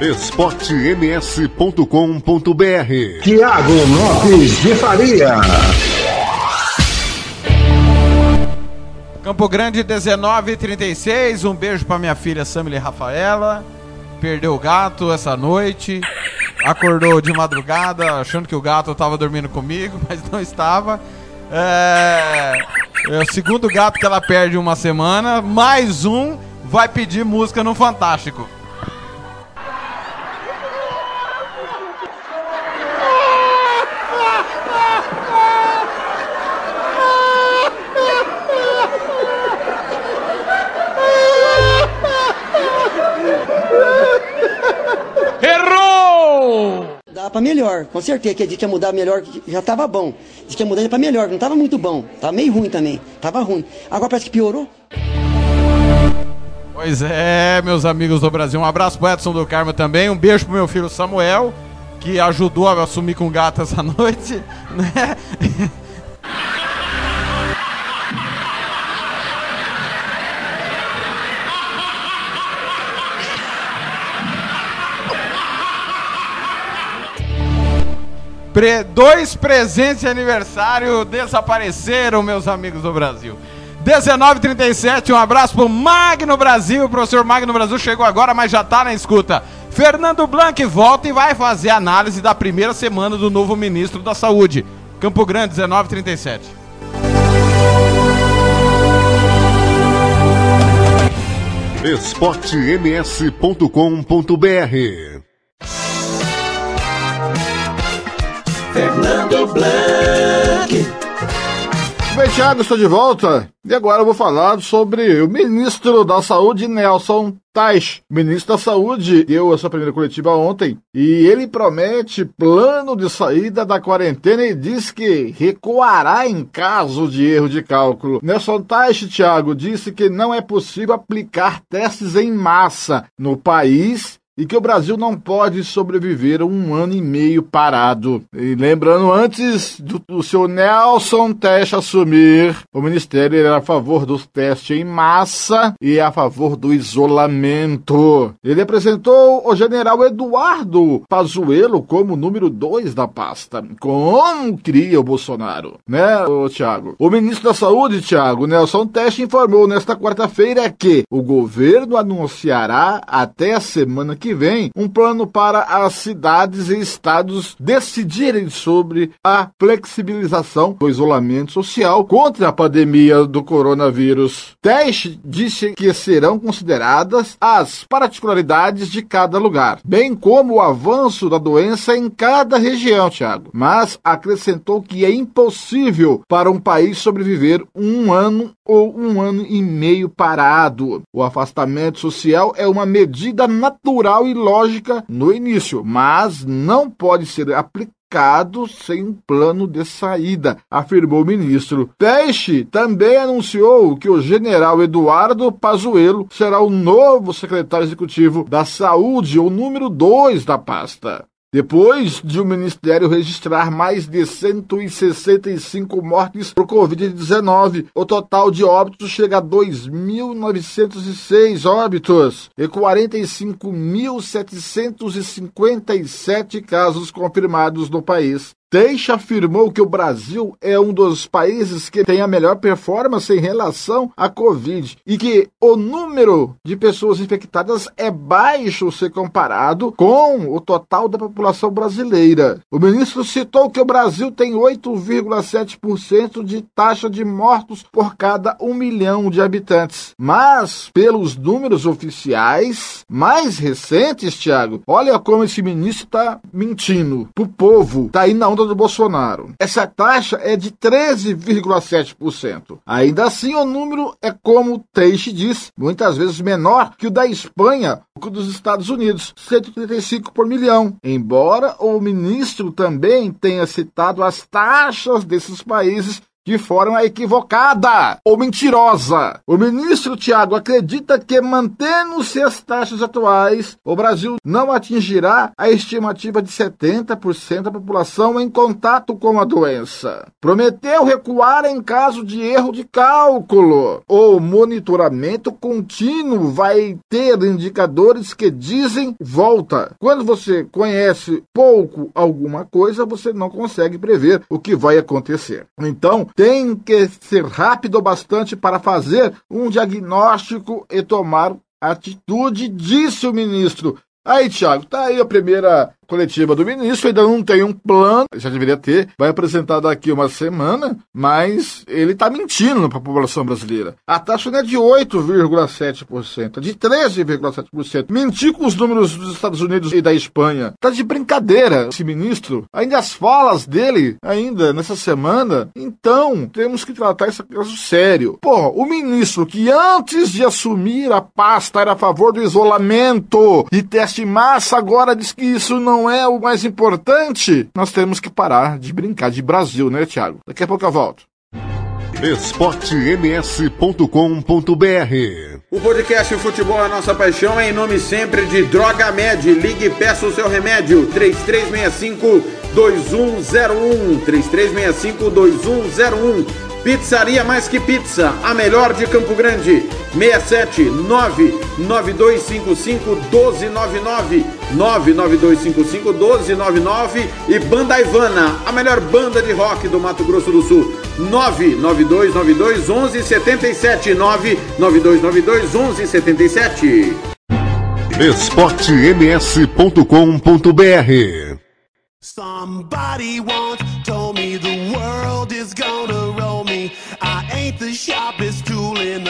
esportems.com.br Tiago Lopes de Faria. Campo Grande 1936. Um beijo pra minha filha Samile Rafaela. Perdeu o gato essa noite. Acordou de madrugada achando que o gato tava dormindo comigo, [LAUGHS] mas não estava. É, é o segundo gato que ela perde em uma semana. Mais um vai pedir música no Fantástico. Pra melhor, com certeza que a gente ia mudar melhor, já tava bom. Diz que ia mudar pra melhor, não tava muito bom, tava meio ruim também, tava ruim. Agora parece que piorou. Pois é, meus amigos do Brasil. Um abraço pro Edson do Carmo também. Um beijo pro meu filho Samuel, que ajudou a assumir com gato essa [LAUGHS] noite, né? Pre- dois presentes de aniversário desapareceram, meus amigos do Brasil. 1937, um abraço pro Magno Brasil. O professor Magno Brasil chegou agora, mas já tá na escuta. Fernando Blanc volta e vai fazer análise da primeira semana do novo ministro da Saúde. Campo Grande, 1937. esportems.com.br Blanc. Bem, Thiago, estou de volta. E agora eu vou falar sobre o ministro da Saúde, Nelson Tais. O ministro da Saúde deu a sua primeira coletiva ontem e ele promete plano de saída da quarentena e diz que recuará em caso de erro de cálculo. Nelson Tais, Thiago, disse que não é possível aplicar testes em massa no país e que o Brasil não pode sobreviver um ano e meio parado. E lembrando, antes do, do seu Nelson Teste assumir, o Ministério era a favor dos testes em massa e a favor do isolamento. Ele apresentou o general Eduardo Pazuello como número dois da pasta. Como cria o Bolsonaro, né, Tiago? O ministro da Saúde, Tiago, Nelson Teste, informou nesta quarta-feira que o governo anunciará até a semana que vem um plano para as cidades e estados decidirem sobre a flexibilização do isolamento social contra a pandemia do coronavírus. Teste disse que serão consideradas as particularidades de cada lugar, bem como o avanço da doença em cada região, Thiago. Mas acrescentou que é impossível para um país sobreviver um ano ou um ano e meio parado. O afastamento social é uma medida natural e lógica no início, mas não pode ser aplicado sem um plano de saída, afirmou o ministro. Teste também anunciou que o general Eduardo Pazuello será o novo secretário executivo da Saúde, o número 2 da pasta. Depois de o Ministério registrar mais de 165 mortes por Covid-19, o total de óbitos chega a 2.906 óbitos e 45.757 casos confirmados no país. Teixe afirmou que o Brasil é um dos países que tem a melhor performance em relação à Covid e que o número de pessoas infectadas é baixo se comparado com o total da população brasileira. O ministro citou que o Brasil tem 8,7% de taxa de mortos por cada um milhão de habitantes. Mas, pelos números oficiais mais recentes, Tiago, olha como esse ministro está mentindo pro povo. Tá aí na do Bolsonaro. Essa taxa é de 13,7%. Ainda assim, o número é como Teixe diz, muitas vezes menor que o da Espanha ou dos Estados Unidos, 135 por milhão. Embora o ministro também tenha citado as taxas desses países de forma equivocada ou mentirosa. O ministro Tiago acredita que, mantendo-se as taxas atuais, o Brasil não atingirá a estimativa de 70% da população em contato com a doença. Prometeu recuar em caso de erro de cálculo. O monitoramento contínuo vai ter indicadores que dizem volta. Quando você conhece pouco alguma coisa, você não consegue prever o que vai acontecer. Então, tem que ser rápido bastante para fazer um diagnóstico e tomar atitude, disse o ministro. Aí, Tiago, tá aí a primeira coletiva do ministro, ainda não tem um plano, já deveria ter, vai apresentar daqui uma semana, mas ele está mentindo para a população brasileira. A taxa não é de 8,7%, é de 13,7%. Mentir com os números dos Estados Unidos e da Espanha. Tá de brincadeira esse ministro. Ainda as falas dele, ainda nessa semana, então temos que tratar esse caso sério. Porra, o ministro que antes de assumir a pasta era a favor do isolamento e teste massa, agora diz que isso não não é o mais importante, nós temos que parar de brincar de Brasil, né, Thiago? Daqui a pouco eu volto. esportems.com.br O podcast Futebol é a Nossa Paixão é em nome sempre de Droga Med. Ligue e peça o seu remédio. 3365 2101 3365 2101 Pizzaria Mais Que Pizza, a melhor de Campo Grande. 67 99255 1299 99255 1299 e Banda Ivana, a melhor banda de rock do Mato Grosso do Sul. 99292 1177 99292 1177 esportems.com.br Somebody once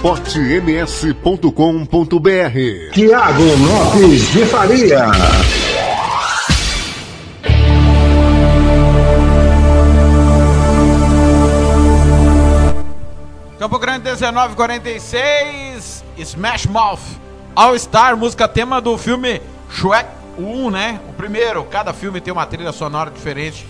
esportems.com.br Tiago Lopes de Faria. Campo Grande 1946, Smash Mouth, All Star, música tema do filme Shrek 1, né? O primeiro, cada filme tem uma trilha sonora diferente.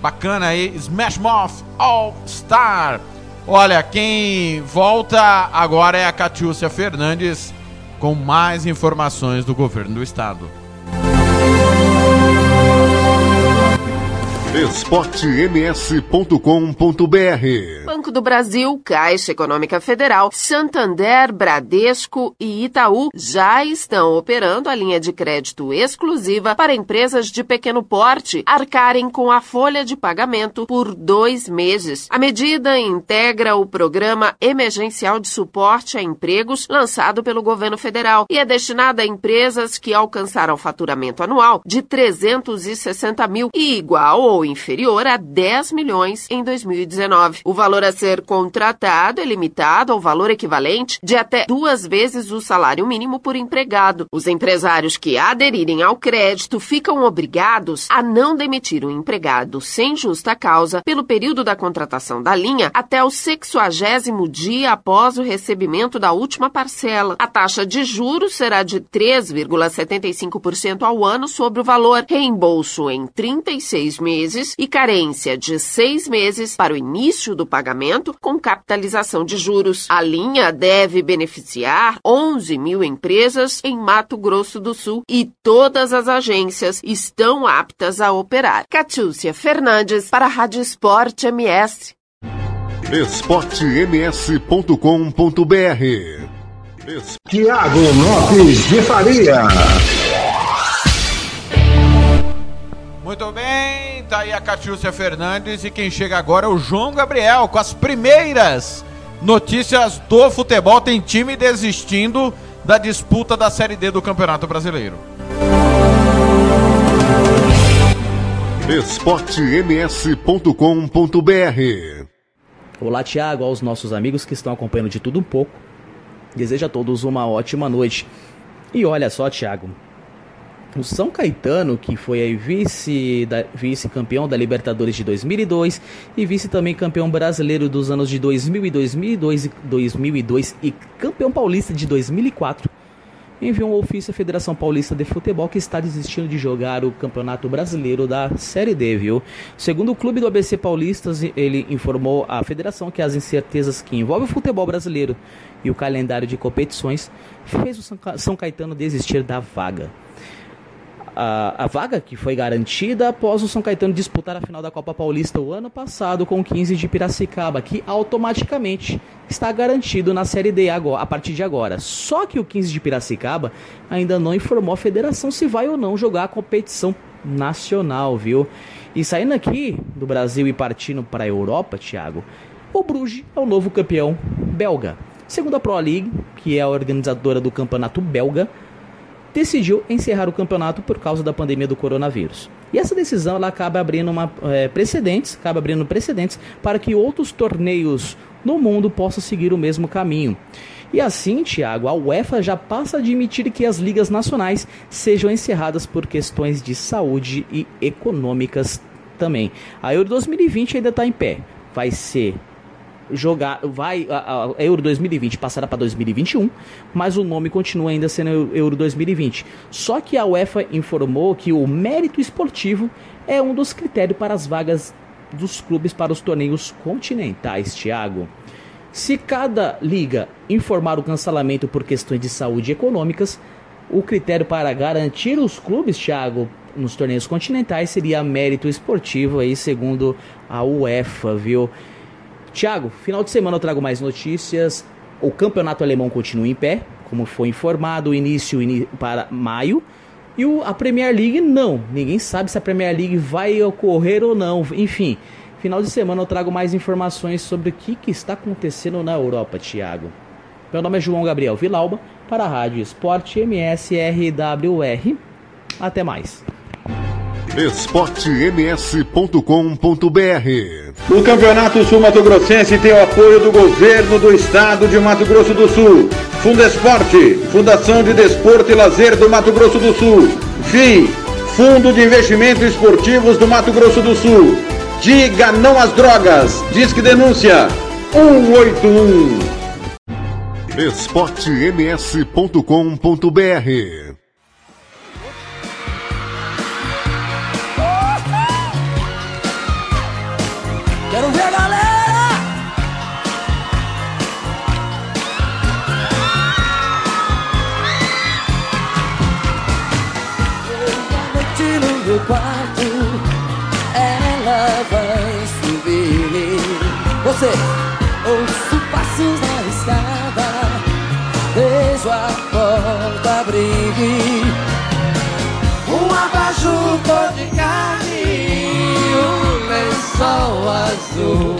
Bacana aí, Smash Mouth, All Star. Olha, quem volta agora é a Catiúcia Fernandes com mais informações do governo do estado. esportems.com.br Banco do Brasil, Caixa Econômica Federal, Santander, Bradesco e Itaú já estão operando a linha de crédito exclusiva para empresas de pequeno porte arcarem com a folha de pagamento por dois meses. A medida integra o Programa Emergencial de Suporte a Empregos lançado pelo governo federal e é destinada a empresas que alcançaram faturamento anual de 360 mil e igual ou inferior a 10 milhões em 2019. O valor a ser contratado é limitado ao valor equivalente de até duas vezes o salário mínimo por empregado. Os empresários que aderirem ao crédito ficam obrigados a não demitir o empregado sem justa causa pelo período da contratação da linha até o sexuagésimo dia após o recebimento da última parcela. A taxa de juros será de 3,75% ao ano sobre o valor, reembolso em 36 meses e carência de seis meses para o início do pagamento com capitalização de juros. A linha deve beneficiar 11 mil empresas em Mato Grosso do Sul e todas as agências estão aptas a operar. Catiúcia Fernandes para a Rádio Esporte MS. esportems.com.br Tiago Lopes de Faria. Muito bem, tá aí a Catiúcia Fernandes e quem chega agora é o João Gabriel com as primeiras notícias do futebol. Tem time desistindo da disputa da Série D do Campeonato Brasileiro. esportems.com.br Olá, Tiago, aos nossos amigos que estão acompanhando de tudo um pouco. Desejo a todos uma ótima noite. E olha só, Tiago, o São Caetano, que foi vice da, vice-campeão da Libertadores de 2002 e vice também campeão brasileiro dos anos de 2000 e 2002 e 2002 e campeão paulista de 2004, enviou um ofício à Federação Paulista de Futebol que está desistindo de jogar o Campeonato Brasileiro da Série D, viu? Segundo o clube do ABC Paulistas, ele informou à federação que as incertezas que envolvem o futebol brasileiro e o calendário de competições fez o São Caetano desistir da vaga. A, a vaga que foi garantida após o São Caetano disputar a final da Copa Paulista o ano passado com o 15 de Piracicaba, que automaticamente está garantido na Série D agora, a partir de agora. Só que o 15 de Piracicaba ainda não informou a federação se vai ou não jogar a competição nacional, viu? E saindo aqui do Brasil e partindo para a Europa, Thiago, o Bruges é o novo campeão belga. Segundo a Pro League, que é a organizadora do campeonato belga, decidiu encerrar o campeonato por causa da pandemia do coronavírus. E essa decisão ela acaba abrindo uma, eh, precedentes, acaba abrindo precedentes para que outros torneios no mundo possam seguir o mesmo caminho. E assim, Thiago, a UEFA já passa a admitir que as ligas nacionais sejam encerradas por questões de saúde e econômicas também. A Euro 2020 ainda está em pé. Vai ser jogar vai a, a Euro 2020 passará para 2021, mas o nome continua ainda sendo Euro 2020. Só que a UEFA informou que o mérito esportivo é um dos critérios para as vagas dos clubes para os torneios continentais, Thiago. Se cada liga informar o cancelamento por questões de saúde econômicas, o critério para garantir os clubes, Thiago, nos torneios continentais seria mérito esportivo aí, segundo a UEFA, viu? Tiago, final de semana eu trago mais notícias. O campeonato alemão continua em pé, como foi informado, o início para maio. E o, a Premier League não. Ninguém sabe se a Premier League vai ocorrer ou não. Enfim, final de semana eu trago mais informações sobre o que, que está acontecendo na Europa, Thiago. Meu nome é João Gabriel Vilauba, para a Rádio Esporte MSRWR. Até mais. esportems.com.br O Campeonato Sul Mato Grossense tem o apoio do governo do estado de Mato Grosso do Sul. Fundesporte, Fundação de Desporto e Lazer do Mato Grosso do Sul. FII, Fundo de Investimentos Esportivos do Mato Grosso do Sul. Diga não às drogas. Disque denúncia 181. esportems.com.br meu quarto Ela vai subir. Você Ouço passos na escada Vejo a porta abrir. Um abajur cor de carne Um lençol azul.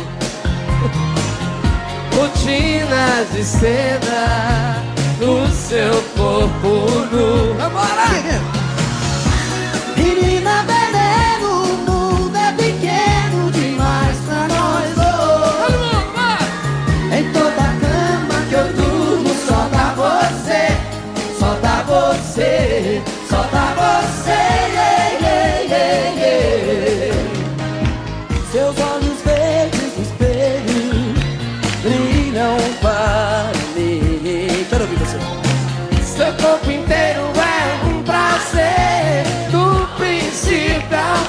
Cortinas de seda No seu corpo nu. Vambora!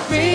Me.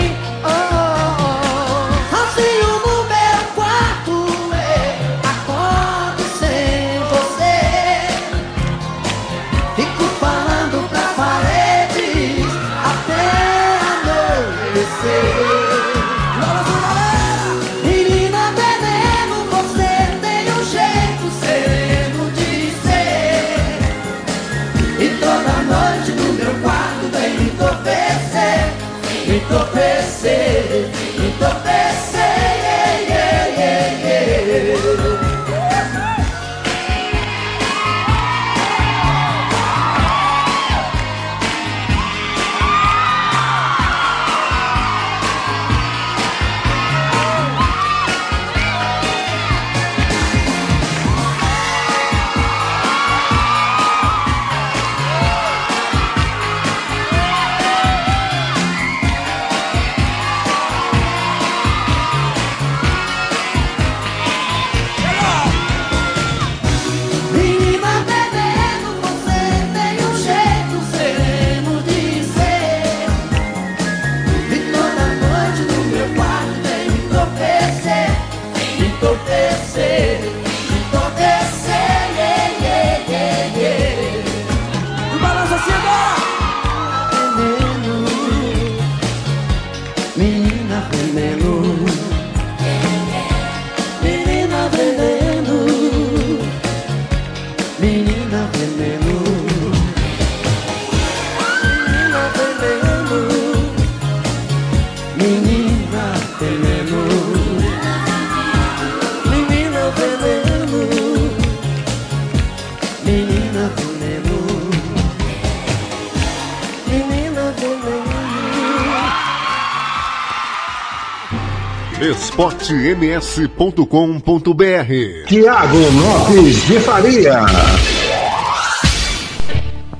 esportems.com.br Tiago Lopes de Faria.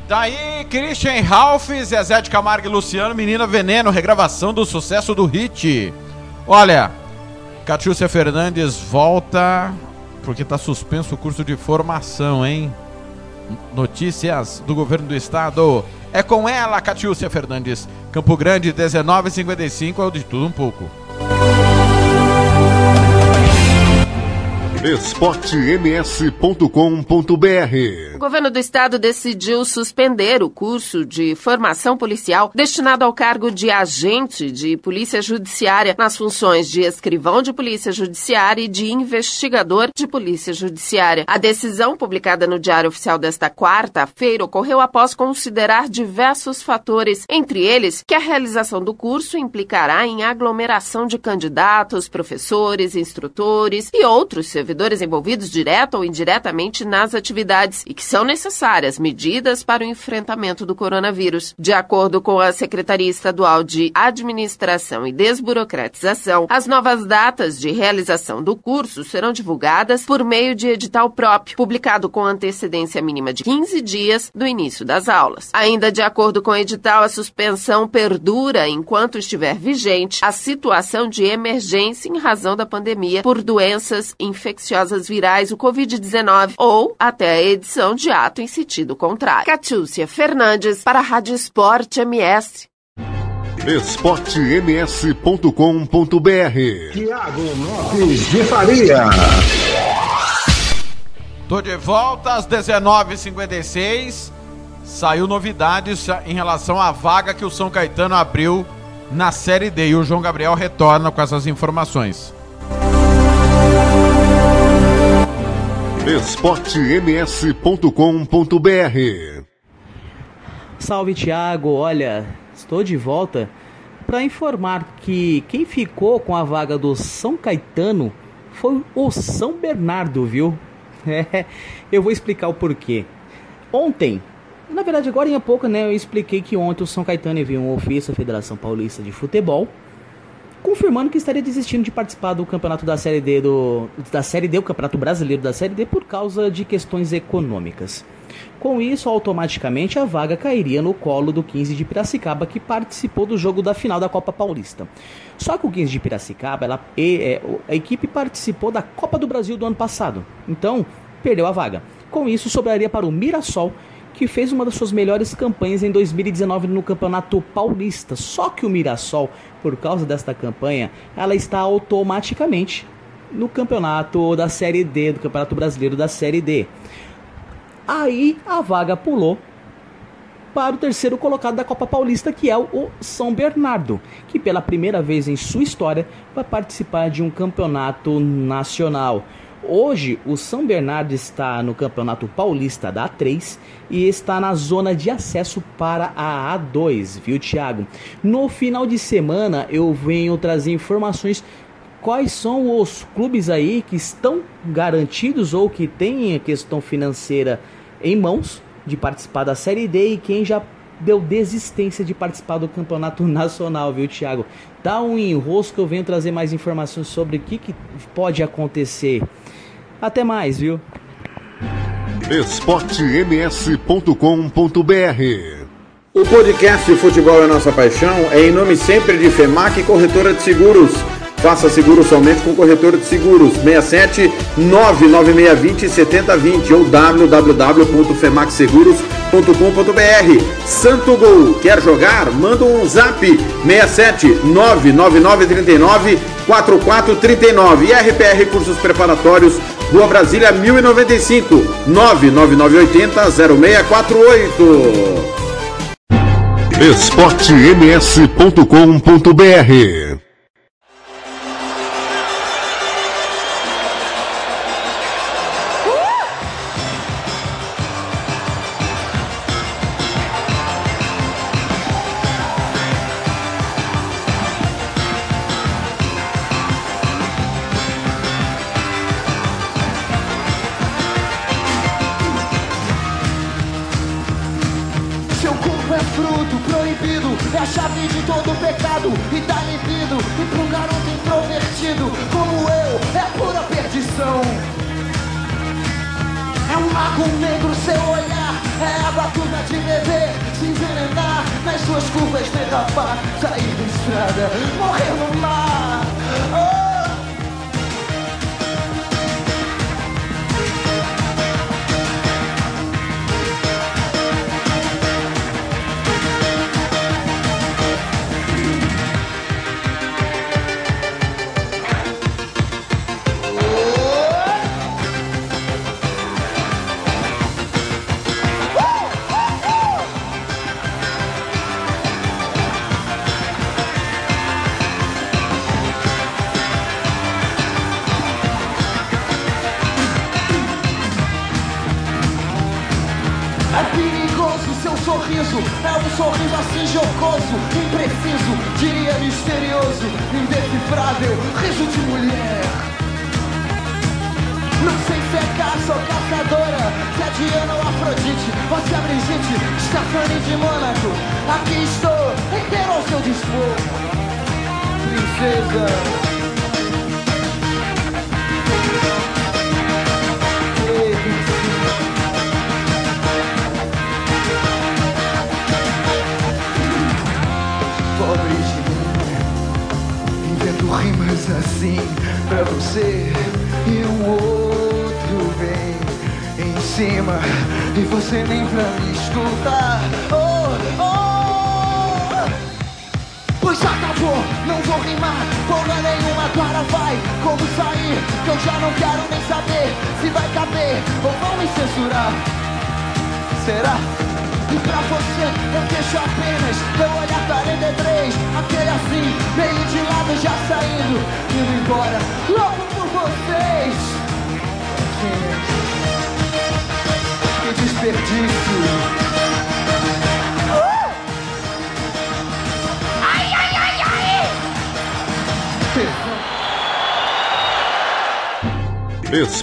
Daí, Christian Ralph, Zezé de Camargo e Luciano, Menina Veneno, regravação do sucesso do hit. Olha, Catiúcia Fernandes volta porque tá suspenso o curso de formação, hein? Notícias do governo do estado. É com ela, Catiúcia Fernandes. Campo Grande, 1955, é o de tudo um pouco. esportems.com.br governo do estado decidiu suspender o curso de formação policial destinado ao cargo de agente de polícia judiciária nas funções de escrivão de polícia judiciária e de investigador de polícia judiciária. A decisão, publicada no Diário Oficial desta quarta-feira, ocorreu após considerar diversos fatores, entre eles que a realização do curso implicará em aglomeração de candidatos, professores, instrutores e outros servidores envolvidos direta ou indiretamente nas atividades e que são necessárias medidas para o enfrentamento do coronavírus. De acordo com a Secretaria Estadual de Administração e Desburocratização, as novas datas de realização do curso serão divulgadas por meio de edital próprio, publicado com antecedência mínima de 15 dias do início das aulas. Ainda de acordo com o edital, a suspensão perdura enquanto estiver vigente a situação de emergência em razão da pandemia por doenças infecciosas virais, o Covid-19, ou até a edição de ato em sentido contrário. Catiúcia Fernandes para a Rádio Esporte MS. esportems.com.br Tiago Lopes de Faria. Tô de volta às 19h56. Saiu novidades em relação à vaga que o São Caetano abriu na Série D. E o João Gabriel retorna com essas informações. esportems.com.br Salve Thiago, olha, estou de volta para informar que quem ficou com a vaga do São Caetano foi o São Bernardo, viu? [LAUGHS] É, eu vou explicar o porquê. Ontem, na verdade agora em pouco, né, eu expliquei que ontem o São Caetano enviou um ofício à Federação Paulista de Futebol confirmando que estaria desistindo de participar do campeonato da Série D do da Série D, o Campeonato Brasileiro da Série D por causa de questões econômicas. Com isso, automaticamente a vaga cairia no colo do 15 de Piracicaba, que participou do jogo da final da Copa Paulista. Só que o 15 de Piracicaba, ela, é, a equipe participou da Copa do Brasil do ano passado, então perdeu a vaga. Com isso, sobraria para o Mirassol, que fez uma das suas melhores campanhas em 2019 no Campeonato Paulista. Só que o Mirassol, por causa desta campanha, ela está automaticamente no campeonato da Série D, do Campeonato Brasileiro da Série D. Aí a vaga pulou para o terceiro colocado da Copa Paulista, que é o São Bernardo, que pela primeira vez em sua história vai participar de um campeonato nacional. Hoje, o São Bernardo está no Campeonato Paulista da A3 e está na zona de acesso para a A2, viu, Thiago? No final de semana, eu venho trazer informações quais são os clubes aí que estão garantidos ou que têm a questão financeira em mãos de participar da Série D e quem já deu desistência de participar do campeonato [LAUGHS] nacional, viu, Thiago? Dá um enrosco, eu venho trazer mais informações sobre o que, que pode acontecer. Até mais, viu? esportems.com.br O podcast Futebol é Nossa Paixão é em nome sempre de FEMAC Corretora de Seguros. Faça seguro somente com corretora de seguros 67 99620 7020 ou www.femacseguros.com.br. Santo Gol, quer jogar? Manda um zap 67 99939 4439 e RPR Cursos Preparatórios, Rua Brasília 1095 99980 0648. esportems.com.br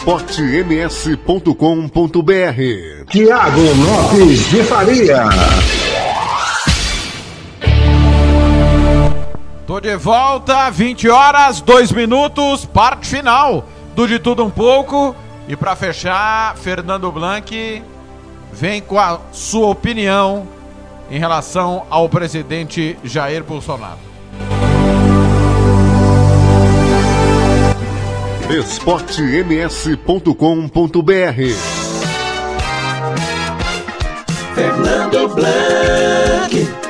esportems.com.br Tiago Lopes de Faria. Tô de volta, 20 horas, 2 minutos, parte final do De Tudo Um Pouco. E para fechar, Fernando Blanc vem com a sua opinião em relação ao presidente Jair Bolsonaro. esportems.com.br Fernando Blanc.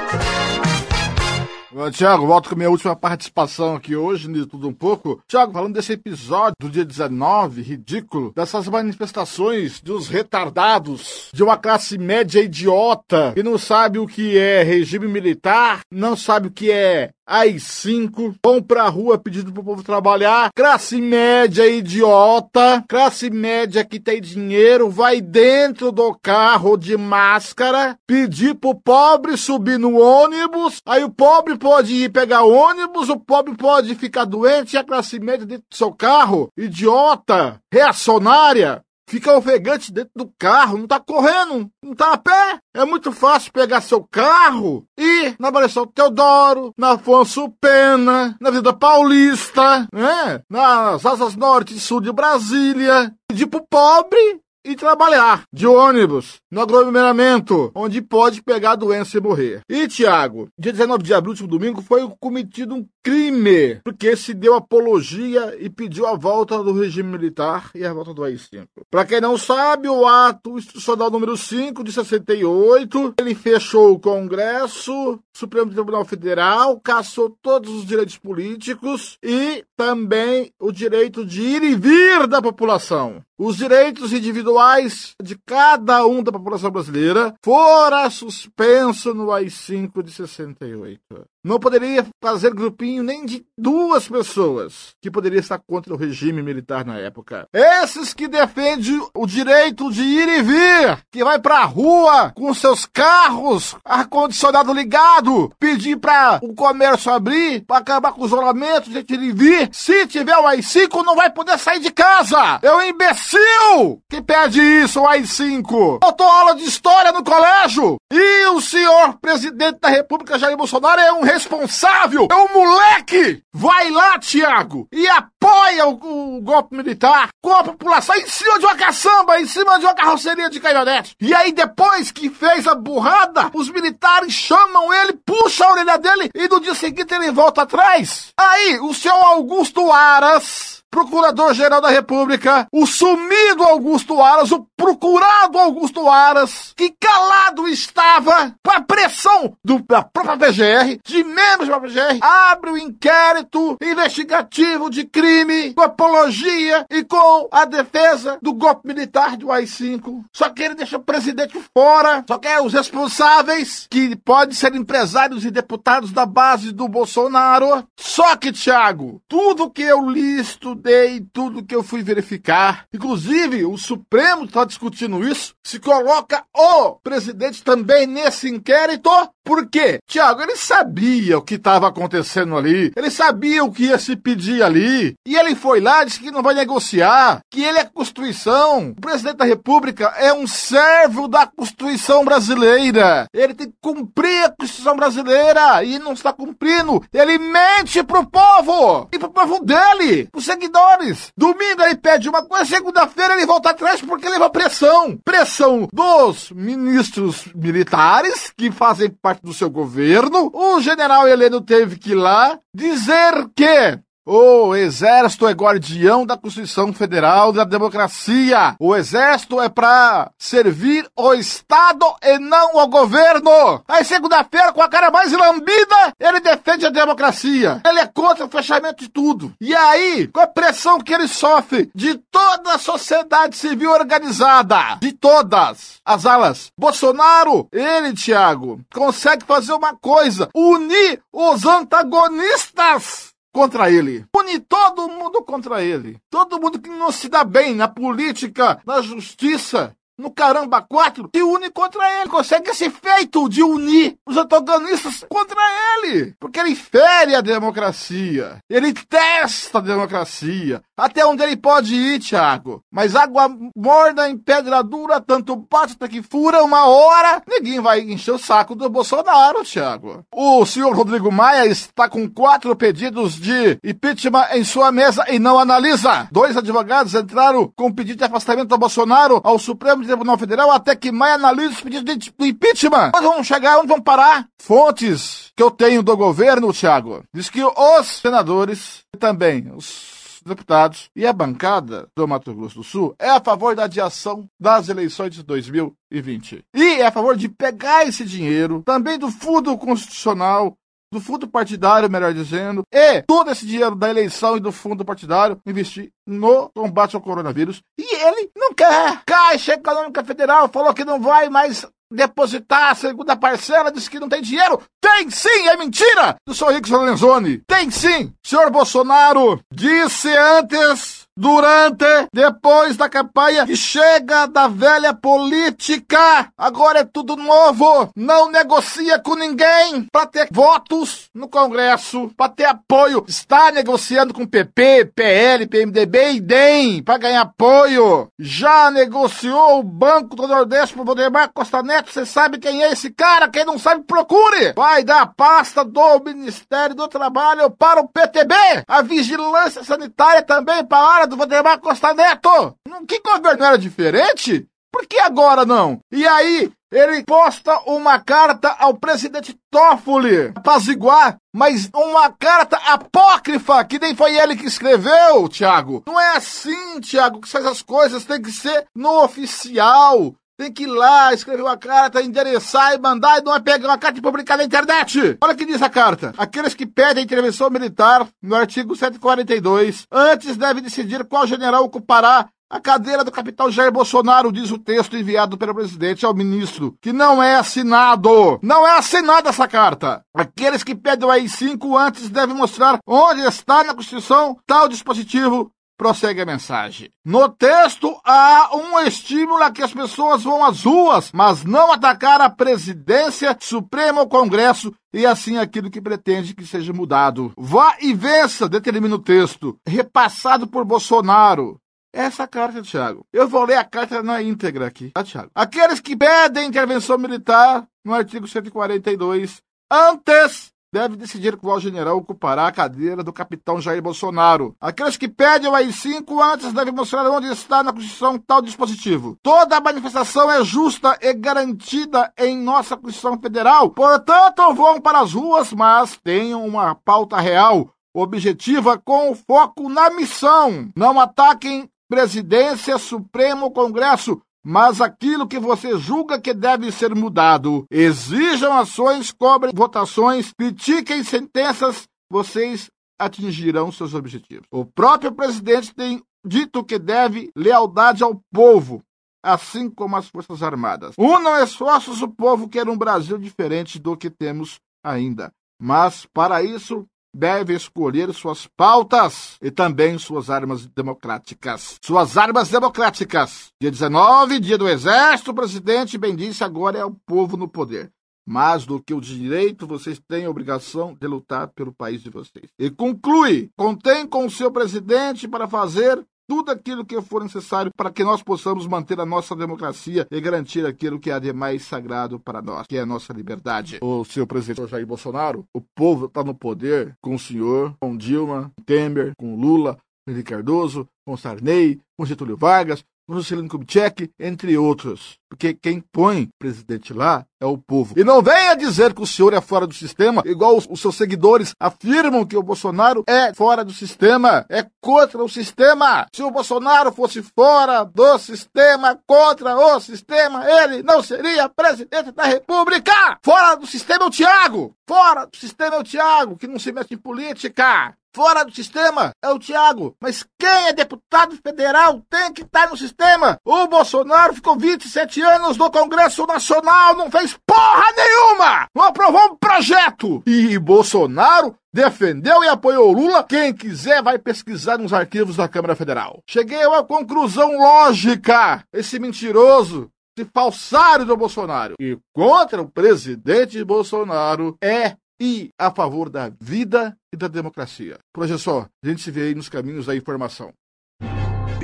Tiago, volto com a minha última participação aqui hoje, de tudo um pouco. Tiago, falando desse episódio do dia 19, ridículo, dessas manifestações dos retardados, de uma classe média idiota, que não sabe o que é regime militar, não sabe o que é AI-5, vão pra rua pedindo pro povo trabalhar, classe média idiota, classe média que tem dinheiro, vai dentro do carro de máscara, pedir pro pobre subir no ônibus, aí o pobre pode ir pegar ônibus, o pobre pode ficar doente, e a classe média dentro do seu carro, idiota, reacionária, fica ofegante dentro do carro, não tá correndo, não tá a pé. É muito fácil pegar seu carro e na Marechal Teodoro, na Afonso Pena, na Vida Paulista, né? Nas asas norte e sul de Brasília, pedir pro pobre e trabalhar de ônibus no aglomeramento, onde pode pegar a doença e morrer. E, Tiago, dia 19 de abril, último domingo, foi cometido um crime, porque se deu apologia e pediu a volta do regime militar e a volta do AI-5. Para quem não sabe, o ato institucional número 5 de 68, ele fechou o Congresso, Supremo Tribunal Federal, caçou todos os direitos políticos e também o direito de ir e vir da população. Os direitos individuais de cada um da população brasileira fora suspenso no AI-5 de 68. Não poderia fazer grupinho nem de duas pessoas que poderia estar contra o regime militar na época. Esses que defendem o direito de ir e vir, que vai pra rua com seus carros, ar-condicionado ligado, pedir para o comércio abrir, para acabar com o isolamento, de ir e vir. Se tiver o AI-5, não vai poder sair de casa. É um imbecil que pede isso, o AI-5. Faltou aula de história no colégio. E o senhor presidente da República, Jair Bolsonaro, é um responsável, é um moleque. Vai lá, Tiago, e apoia o, o golpe militar com a população em cima de uma caçamba, em cima de uma carroceria de caminhonete. E aí, depois que fez a burrada, os militares chamam ele, puxam a orelha dele e no dia seguinte ele volta atrás. Aí, o senhor Augusto Aras Procurador-Geral da República, o sumido Augusto Aras, o procurado Augusto Aras, que calado estava com a pressão do, da própria PGR, de membros da PGR, abre o um inquérito investigativo de crime com apologia e com a defesa do golpe militar do AI-5. Só que ele deixa o presidente fora, só que é os responsáveis, que podem ser empresários e deputados da base do Bolsonaro. Só que, Thiago, tudo que eu listo estudei tudo que eu fui verificar. Inclusive, o Supremo está discutindo isso. Se coloca o presidente também nesse inquérito. Por quê? Tiago, ele sabia o que estava acontecendo ali. Ele sabia o que ia se pedir ali. E ele foi lá, disse que não vai negociar, que ele é Constituição. O presidente da República é um servo da Constituição brasileira. Ele tem que cumprir a Constituição brasileira e não está cumprindo. Ele mente pro povo e pro povo dele, pros seguidores. Domingo ele pede uma coisa, segunda-feira ele volta atrás porque leva pressão. Pressão dos ministros militares que fazem parte do seu governo. O general Heleno teve que ir lá dizer que o exército é guardião da Constituição Federal da democracia. O exército é para servir o Estado e não o governo. Aí segunda-feira, com a cara mais lambida, ele defende a democracia. Ele é contra o fechamento de tudo. E aí, com a pressão que ele sofre de toda a sociedade civil organizada, de todas as alas, Bolsonaro, ele, Thiago, consegue fazer uma coisa: unir os antagonistas contra ele. Une todo mundo contra ele. Todo mundo que não se dá bem na política, na justiça, no caramba 4 se une contra ele. Consegue esse feito de unir os antagonistas contra ele. Porque ele fere a democracia. Ele testa a democracia. Até onde ele pode ir, Thiago. Mas água morna em pedra dura, tanto bate até que fura uma hora. Ninguém vai encher o saco do Bolsonaro, Thiago. O senhor Rodrigo Maia está com quatro pedidos de impeachment em sua mesa e não analisa. Dois advogados entraram com pedido de afastamento do Bolsonaro ao Supremo Tribunal Federal até que Maia analise os pedidos de impeachment. Onde vamos chegar? Onde vamos parar? Fontes que eu tenho do governo, Thiago, diz que os senadores e também os deputados e a bancada do Mato Grosso do Sul é a favor da adiação das eleições de 2020. E é a favor de pegar esse dinheiro também do Fundo Constitucional do fundo partidário, melhor dizendo, e todo esse dinheiro da eleição e do fundo partidário investir no combate ao coronavírus. E ele não quer. Caixa Econômica Federal falou que não vai mais depositar a segunda parcela, disse que não tem dinheiro. Tem sim, é mentira! Do senhor Rico Lorenzoni. Tem sim! Senhor Bolsonaro disse antes durante, depois da campanha e chega da velha política. Agora é tudo novo. Não negocia com ninguém para ter votos no Congresso, para ter apoio. Está negociando com PP, PL, PMDB e DEM para ganhar apoio. Já negociou o Banco do Nordeste para Valdemar Costa Neto. Você sabe quem é esse cara? Quem não sabe, procure. Vai dar a pasta do Ministério do Trabalho para o PTB. A vigilância sanitária também para a área do Valdemar Costa Neto. Que governo era diferente? Por que agora não? E aí, ele posta uma carta ao presidente Toffoli, apaziguar, mas uma carta apócrifa, que nem foi ele que escreveu, Thiago. Não é assim, Thiago, que faz as coisas, tem que ser no oficial. Tem que ir lá, escrever uma carta, endereçar e mandar, e não é pegar uma carta e publicar na internet. Olha o que diz a carta. Aqueles que pedem intervenção militar, no artigo 142, antes devem decidir qual general ocupará a cadeira do capitão Jair Bolsonaro, diz o texto enviado pelo presidente ao ministro, que não é assinado. Não é assinada essa carta. Aqueles que pedem o AI-5 antes devem mostrar onde está na Constituição tal dispositivo prossegue a mensagem. No texto há um estímulo a que as pessoas vão às ruas, mas não atacar a presidência, Supremo ou Congresso e assim aquilo que pretende que seja mudado. Vá e vença, determina o texto, repassado por Bolsonaro. Essa carta, Thiago. Eu vou ler a carta na íntegra aqui, tá, Thiago? Aqueles que pedem intervenção militar, no artigo 142, antes deve decidir qual general ocupará a cadeira do capitão Jair Bolsonaro. Aqueles que pedem o AI-5 antes devem mostrar onde está na Constituição tal dispositivo. Toda manifestação é justa e garantida em nossa Constituição Federal. Portanto, vão para as ruas, mas tenham uma pauta real, objetiva, com foco na missão. Não ataquem presidência, Supremo, Congresso, mas aquilo que você julga que deve ser mudado. Exijam ações, cobrem votações, critiquem sentenças, vocês atingirão seus objetivos. O próprio presidente tem dito que deve lealdade ao povo, assim como as Forças Armadas. Unam esforços, o povo quer um Brasil diferente do que temos ainda. Mas, para isso, deve escolher suas pautas e também suas armas democráticas. Suas armas democráticas. Dia 19, dia do Exército, o presidente bem disse, agora é o povo no poder. Mais do que o direito, vocês têm a obrigação de lutar pelo país de vocês. E conclui: contém com o seu presidente para fazer tudo aquilo que for necessário para que nós possamos manter a nossa democracia e garantir aquilo que há de mais sagrado para nós, que é a nossa liberdade. O senhor presidente Jair Bolsonaro, o povo está no poder com o senhor, com Dilma, Temer, com Lula, Henrique Cardoso, com Sarney, com Getúlio Vargas, com Juscelino Kubitschek, entre outros. Porque quem põe presidente lá é o povo. E não venha dizer que o senhor é fora do sistema, igual os, os, seus seguidores afirmam que o Bolsonaro é fora do sistema, é contra o sistema. Se o Bolsonaro fosse fora do sistema, contra o sistema, ele não seria presidente da República. Fora do sistema é o Tiago. Fora do sistema é o Tiago, que não se mete em política. Fora do sistema é o Tiago. Mas quem é deputado federal tem que estar no sistema. O Bolsonaro ficou 27 anos no Congresso Nacional, não fez porra nenhuma! Não aprovou um projeto! E Bolsonaro defendeu e apoiou Lula. Quem quiser vai pesquisar nos arquivos da Câmara Federal. Cheguei a uma conclusão lógica. Esse mentiroso esse falsário do Bolsonaro e contra o presidente Bolsonaro é e a favor da vida e da democracia. Professor, a gente se vê aí nos caminhos da informação.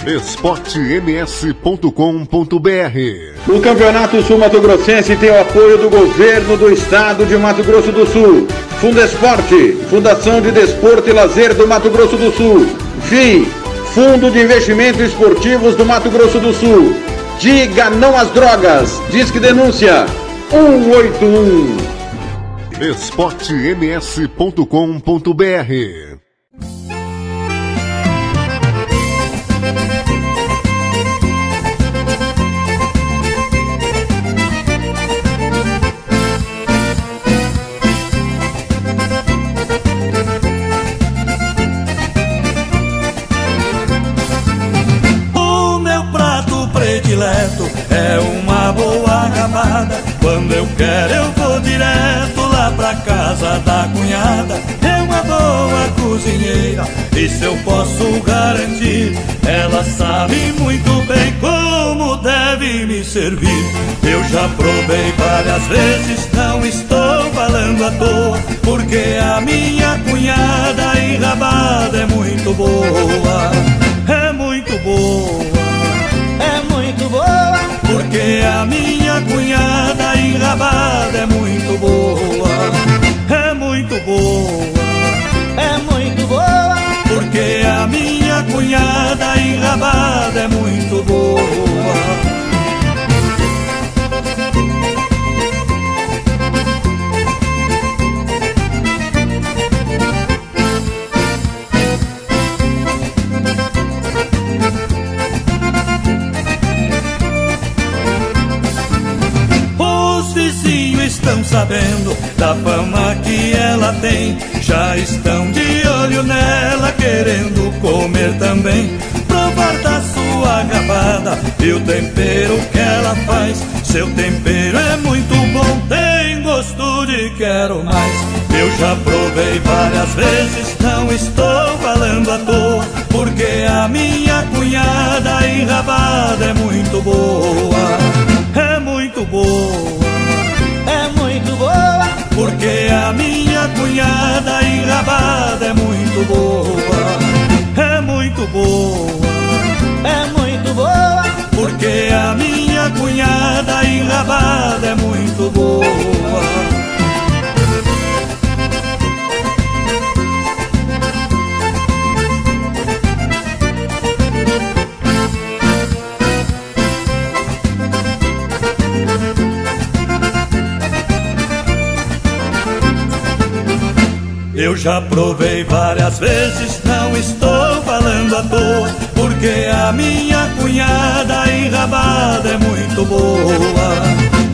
esportems.com.br O Campeonato Sul Mato Grossense tem o apoio do governo do estado de Mato Grosso do Sul. Fundo Esporte, Fundação de Desporto e Lazer do Mato Grosso do Sul. FII, Fundo de Investimentos Esportivos do Mato Grosso do Sul. Diga não às drogas. Disque denúncia 181. esportems.com.br é uma boa gamada. Quando eu quero, eu casa da cunhada. É uma boa cozinheira, isso eu posso garantir. Ela sabe muito bem como deve me servir. Eu já provei várias vezes, não estou falando à toa. Porque a minha cunhada enrabada é muito boa. É muito boa. É muito boa. Porque a minha cunhada enrabada é muito boa. Muito boa. É muito boa. Porque a minha cunhada enrabada é muito boa. Sabendo da fama que ela tem. Já estão de olho nela, querendo comer também. Provar da sua gabada e o tempero que ela faz. Seu tempero é muito bom, tem gosto de quero mais. Eu já provei várias vezes, não estou falando à toa. Porque a minha cunhada enrabada é muito boa. É muito boa. Porque a minha cunhada enrabada é muito boa. É muito boa. É muito boa. Porque a minha cunhada enrabada é muito boa. Eu já provei várias vezes, não estou falando à toa, porque a minha cunhada enrabada é muito boa.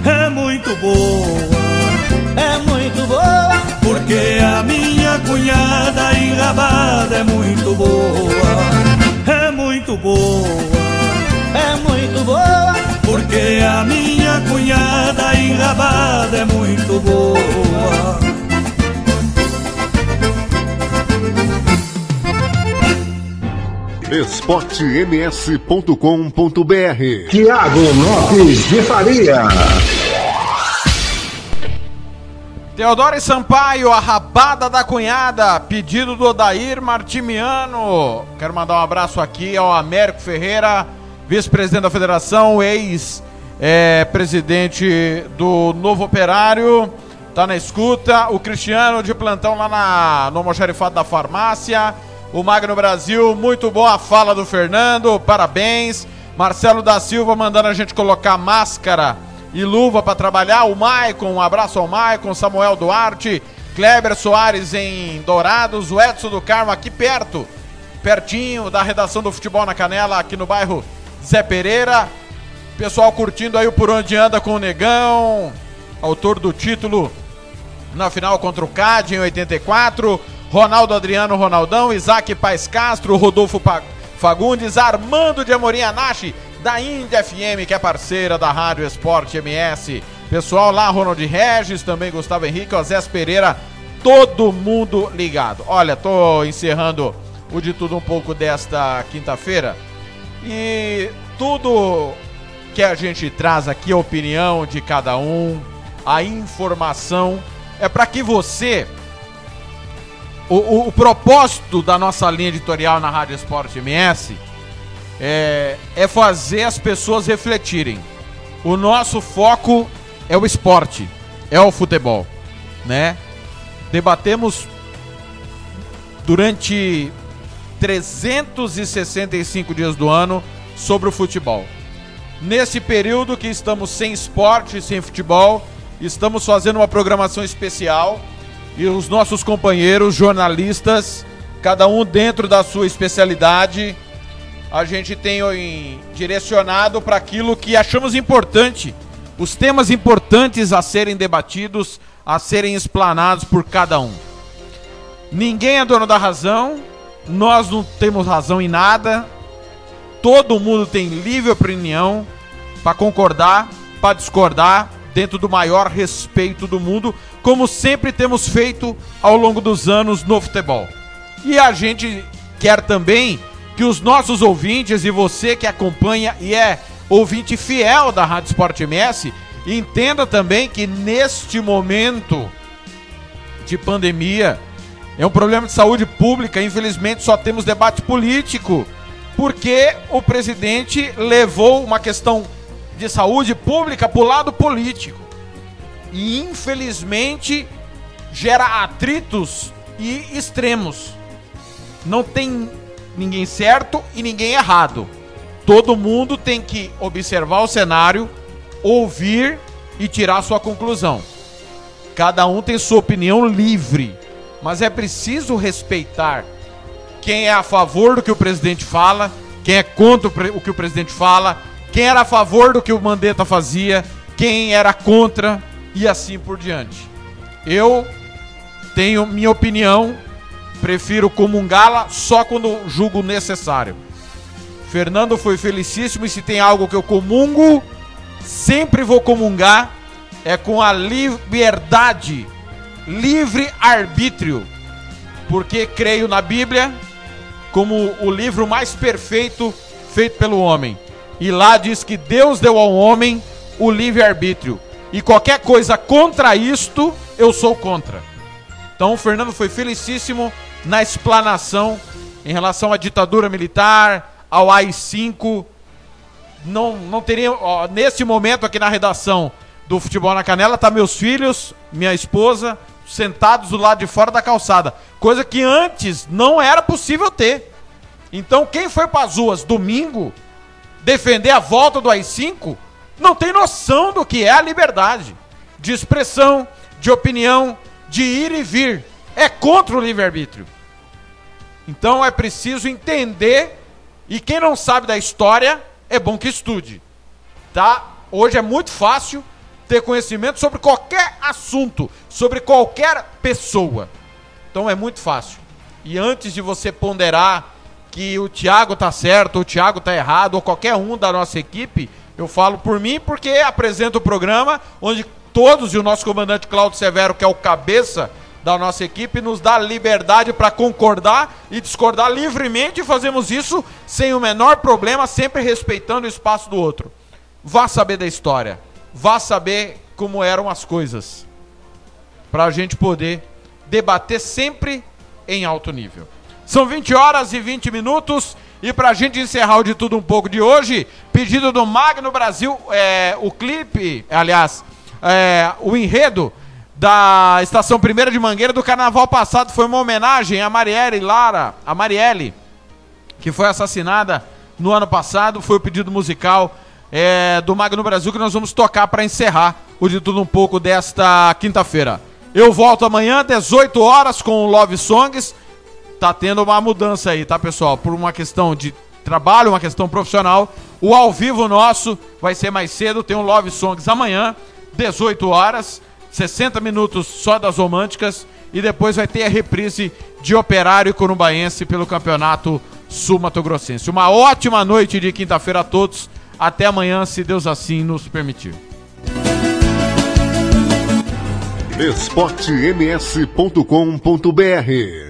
É muito boa. É muito boa. Porque a minha cunhada enrabada é muito boa. É muito boa. É muito boa. Porque a minha cunhada enrabada é muito boa. esportems.com.br Tiago Lopes de Faria. Teodoro e Sampaio, a rabada da cunhada, pedido do Odair Martimiano. Quero mandar um abraço aqui ao Américo Ferreira, vice-presidente da federação, ex-presidente do Novo Operário. Tá na escuta. O Cristiano de plantão lá na, no almoxarifado da farmácia. O Magno Brasil, muito boa a fala do Fernando, parabéns. Marcelo da Silva mandando a gente colocar máscara e luva para trabalhar. O Maicon, um abraço ao Maicon, Samuel Duarte, Kleber Soares em Dourados, o Edson do Carmo aqui perto, pertinho da redação do Futebol na Canela, aqui no bairro Zé Pereira. Pessoal curtindo aí o Por Onde Anda com o Negão, autor do título na final contra o CAD em 84. Ronaldo Adriano Ronaldão, Isaac Paz Castro, Rodolfo Fagundes, Armando de Amorim Anache, da Índia FM, que é parceira da Rádio Esporte MS. Pessoal lá, Ronald Regis, também Gustavo Henrique, Osés Pereira, todo mundo ligado. Olha, tô encerrando o de tudo um pouco desta quinta-feira. E tudo que a gente traz aqui, a opinião de cada um, a informação, é para que você. O, o- o propósito da nossa linha editorial na Rádio Esporte MS é, é fazer as pessoas refletirem. O nosso foco é o esporte, é o futebol, né? Debatemos durante 365 dias do ano sobre o futebol. Nesse período que estamos sem esporte, sem futebol, estamos fazendo uma programação especial e os nossos companheiros jornalistas, cada um dentro da sua especialidade, a gente tem em- direcionado para aquilo que achamos importante, os temas importantes a serem debatidos, a serem explanados por cada um. Ninguém é dono da razão, nós não temos razão em nada, todo mundo tem livre opinião para concordar, para discordar, dentro do maior respeito do mundo, como sempre temos feito ao longo dos anos no futebol. E a gente quer também que os nossos ouvintes e você que acompanha e é ouvinte fiel da Rádio Sport MS, entenda também que neste momento de pandemia é um problema de saúde pública, infelizmente só temos debate político, porque o presidente levou uma questão de saúde pública para o lado político. E infelizmente gera atritos e extremos. Não tem ninguém certo e ninguém errado. Todo mundo tem que observar o cenário, ouvir e tirar sua conclusão. Cada um tem sua opinião livre, mas é preciso respeitar quem é a favor do que o presidente fala, quem é contra o, que o presidente fala, quem era a favor do que o Mandetta fazia, quem era contra e assim por diante. Eu tenho minha opinião, prefiro comungá-la só quando julgo necessário. Fernando foi felicíssimo e se tem algo que eu comungo, sempre vou comungar, é com a liberdade, livre arbítrio, porque creio na Bíblia como o livro mais perfeito feito pelo homem. E lá diz que Deus deu ao homem o livre arbítrio. E qualquer coisa contra isto, eu sou contra. Então o Fernando foi felicíssimo na explanação em relação à ditadura militar, ao AI-5. Não, não teria. ó, nesse momento aqui na redação do Futebol na Canela, tá meus filhos, minha esposa, sentados do lado de fora da calçada. Coisa que antes não era possível ter. Então quem foi para as ruas domingo defender a volta do AI-5 não tem noção do que é a liberdade de expressão, de opinião, de ir e vir. É contra o livre-arbítrio. Então é preciso entender e quem não sabe da história é bom que estude. Tá? Hoje é muito fácil ter conhecimento sobre qualquer assunto, sobre qualquer pessoa. Então é muito fácil. E antes de você ponderar que o Thiago tá certo, o Thiago tá errado, ou qualquer um da nossa equipe, eu falo por mim porque apresento o programa onde todos, e o nosso comandante Cláudio Severo, que é o cabeça da nossa equipe nos dá liberdade para concordar e discordar livremente e fazemos isso sem o menor problema, sempre respeitando o espaço do outro. Vá saber da história, vá saber como eram as coisas, para a gente poder debater sempre em alto nível. São 20 horas e 20 minutos. E pra gente encerrar o de tudo um pouco de hoje, pedido do Magno Brasil, é, o clipe, aliás, é, o enredo da Estação Primeira de Mangueira do carnaval passado foi uma homenagem a Marielle Lara, a Marielle, que foi assassinada no ano passado. Foi o pedido musical é, do Magno Brasil que nós vamos tocar para encerrar o de tudo um pouco desta quinta-feira. Eu volto amanhã, 18 horas, com o Love Songs tá tendo uma mudança aí, tá, pessoal? Por uma questão de trabalho, uma questão profissional. O ao vivo nosso vai ser mais cedo, tem um Love Songs amanhã, 18 horas, 60 minutos só das românticas e depois vai ter a reprise de Operário Corumbaense pelo Campeonato Sul-Mato Grossense. Uma ótima noite de quinta-feira a todos. Até amanhã, se Deus assim nos permitir. esportems.com.br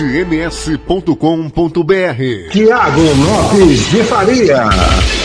esportems.com.br Tiago Lopes de Faria.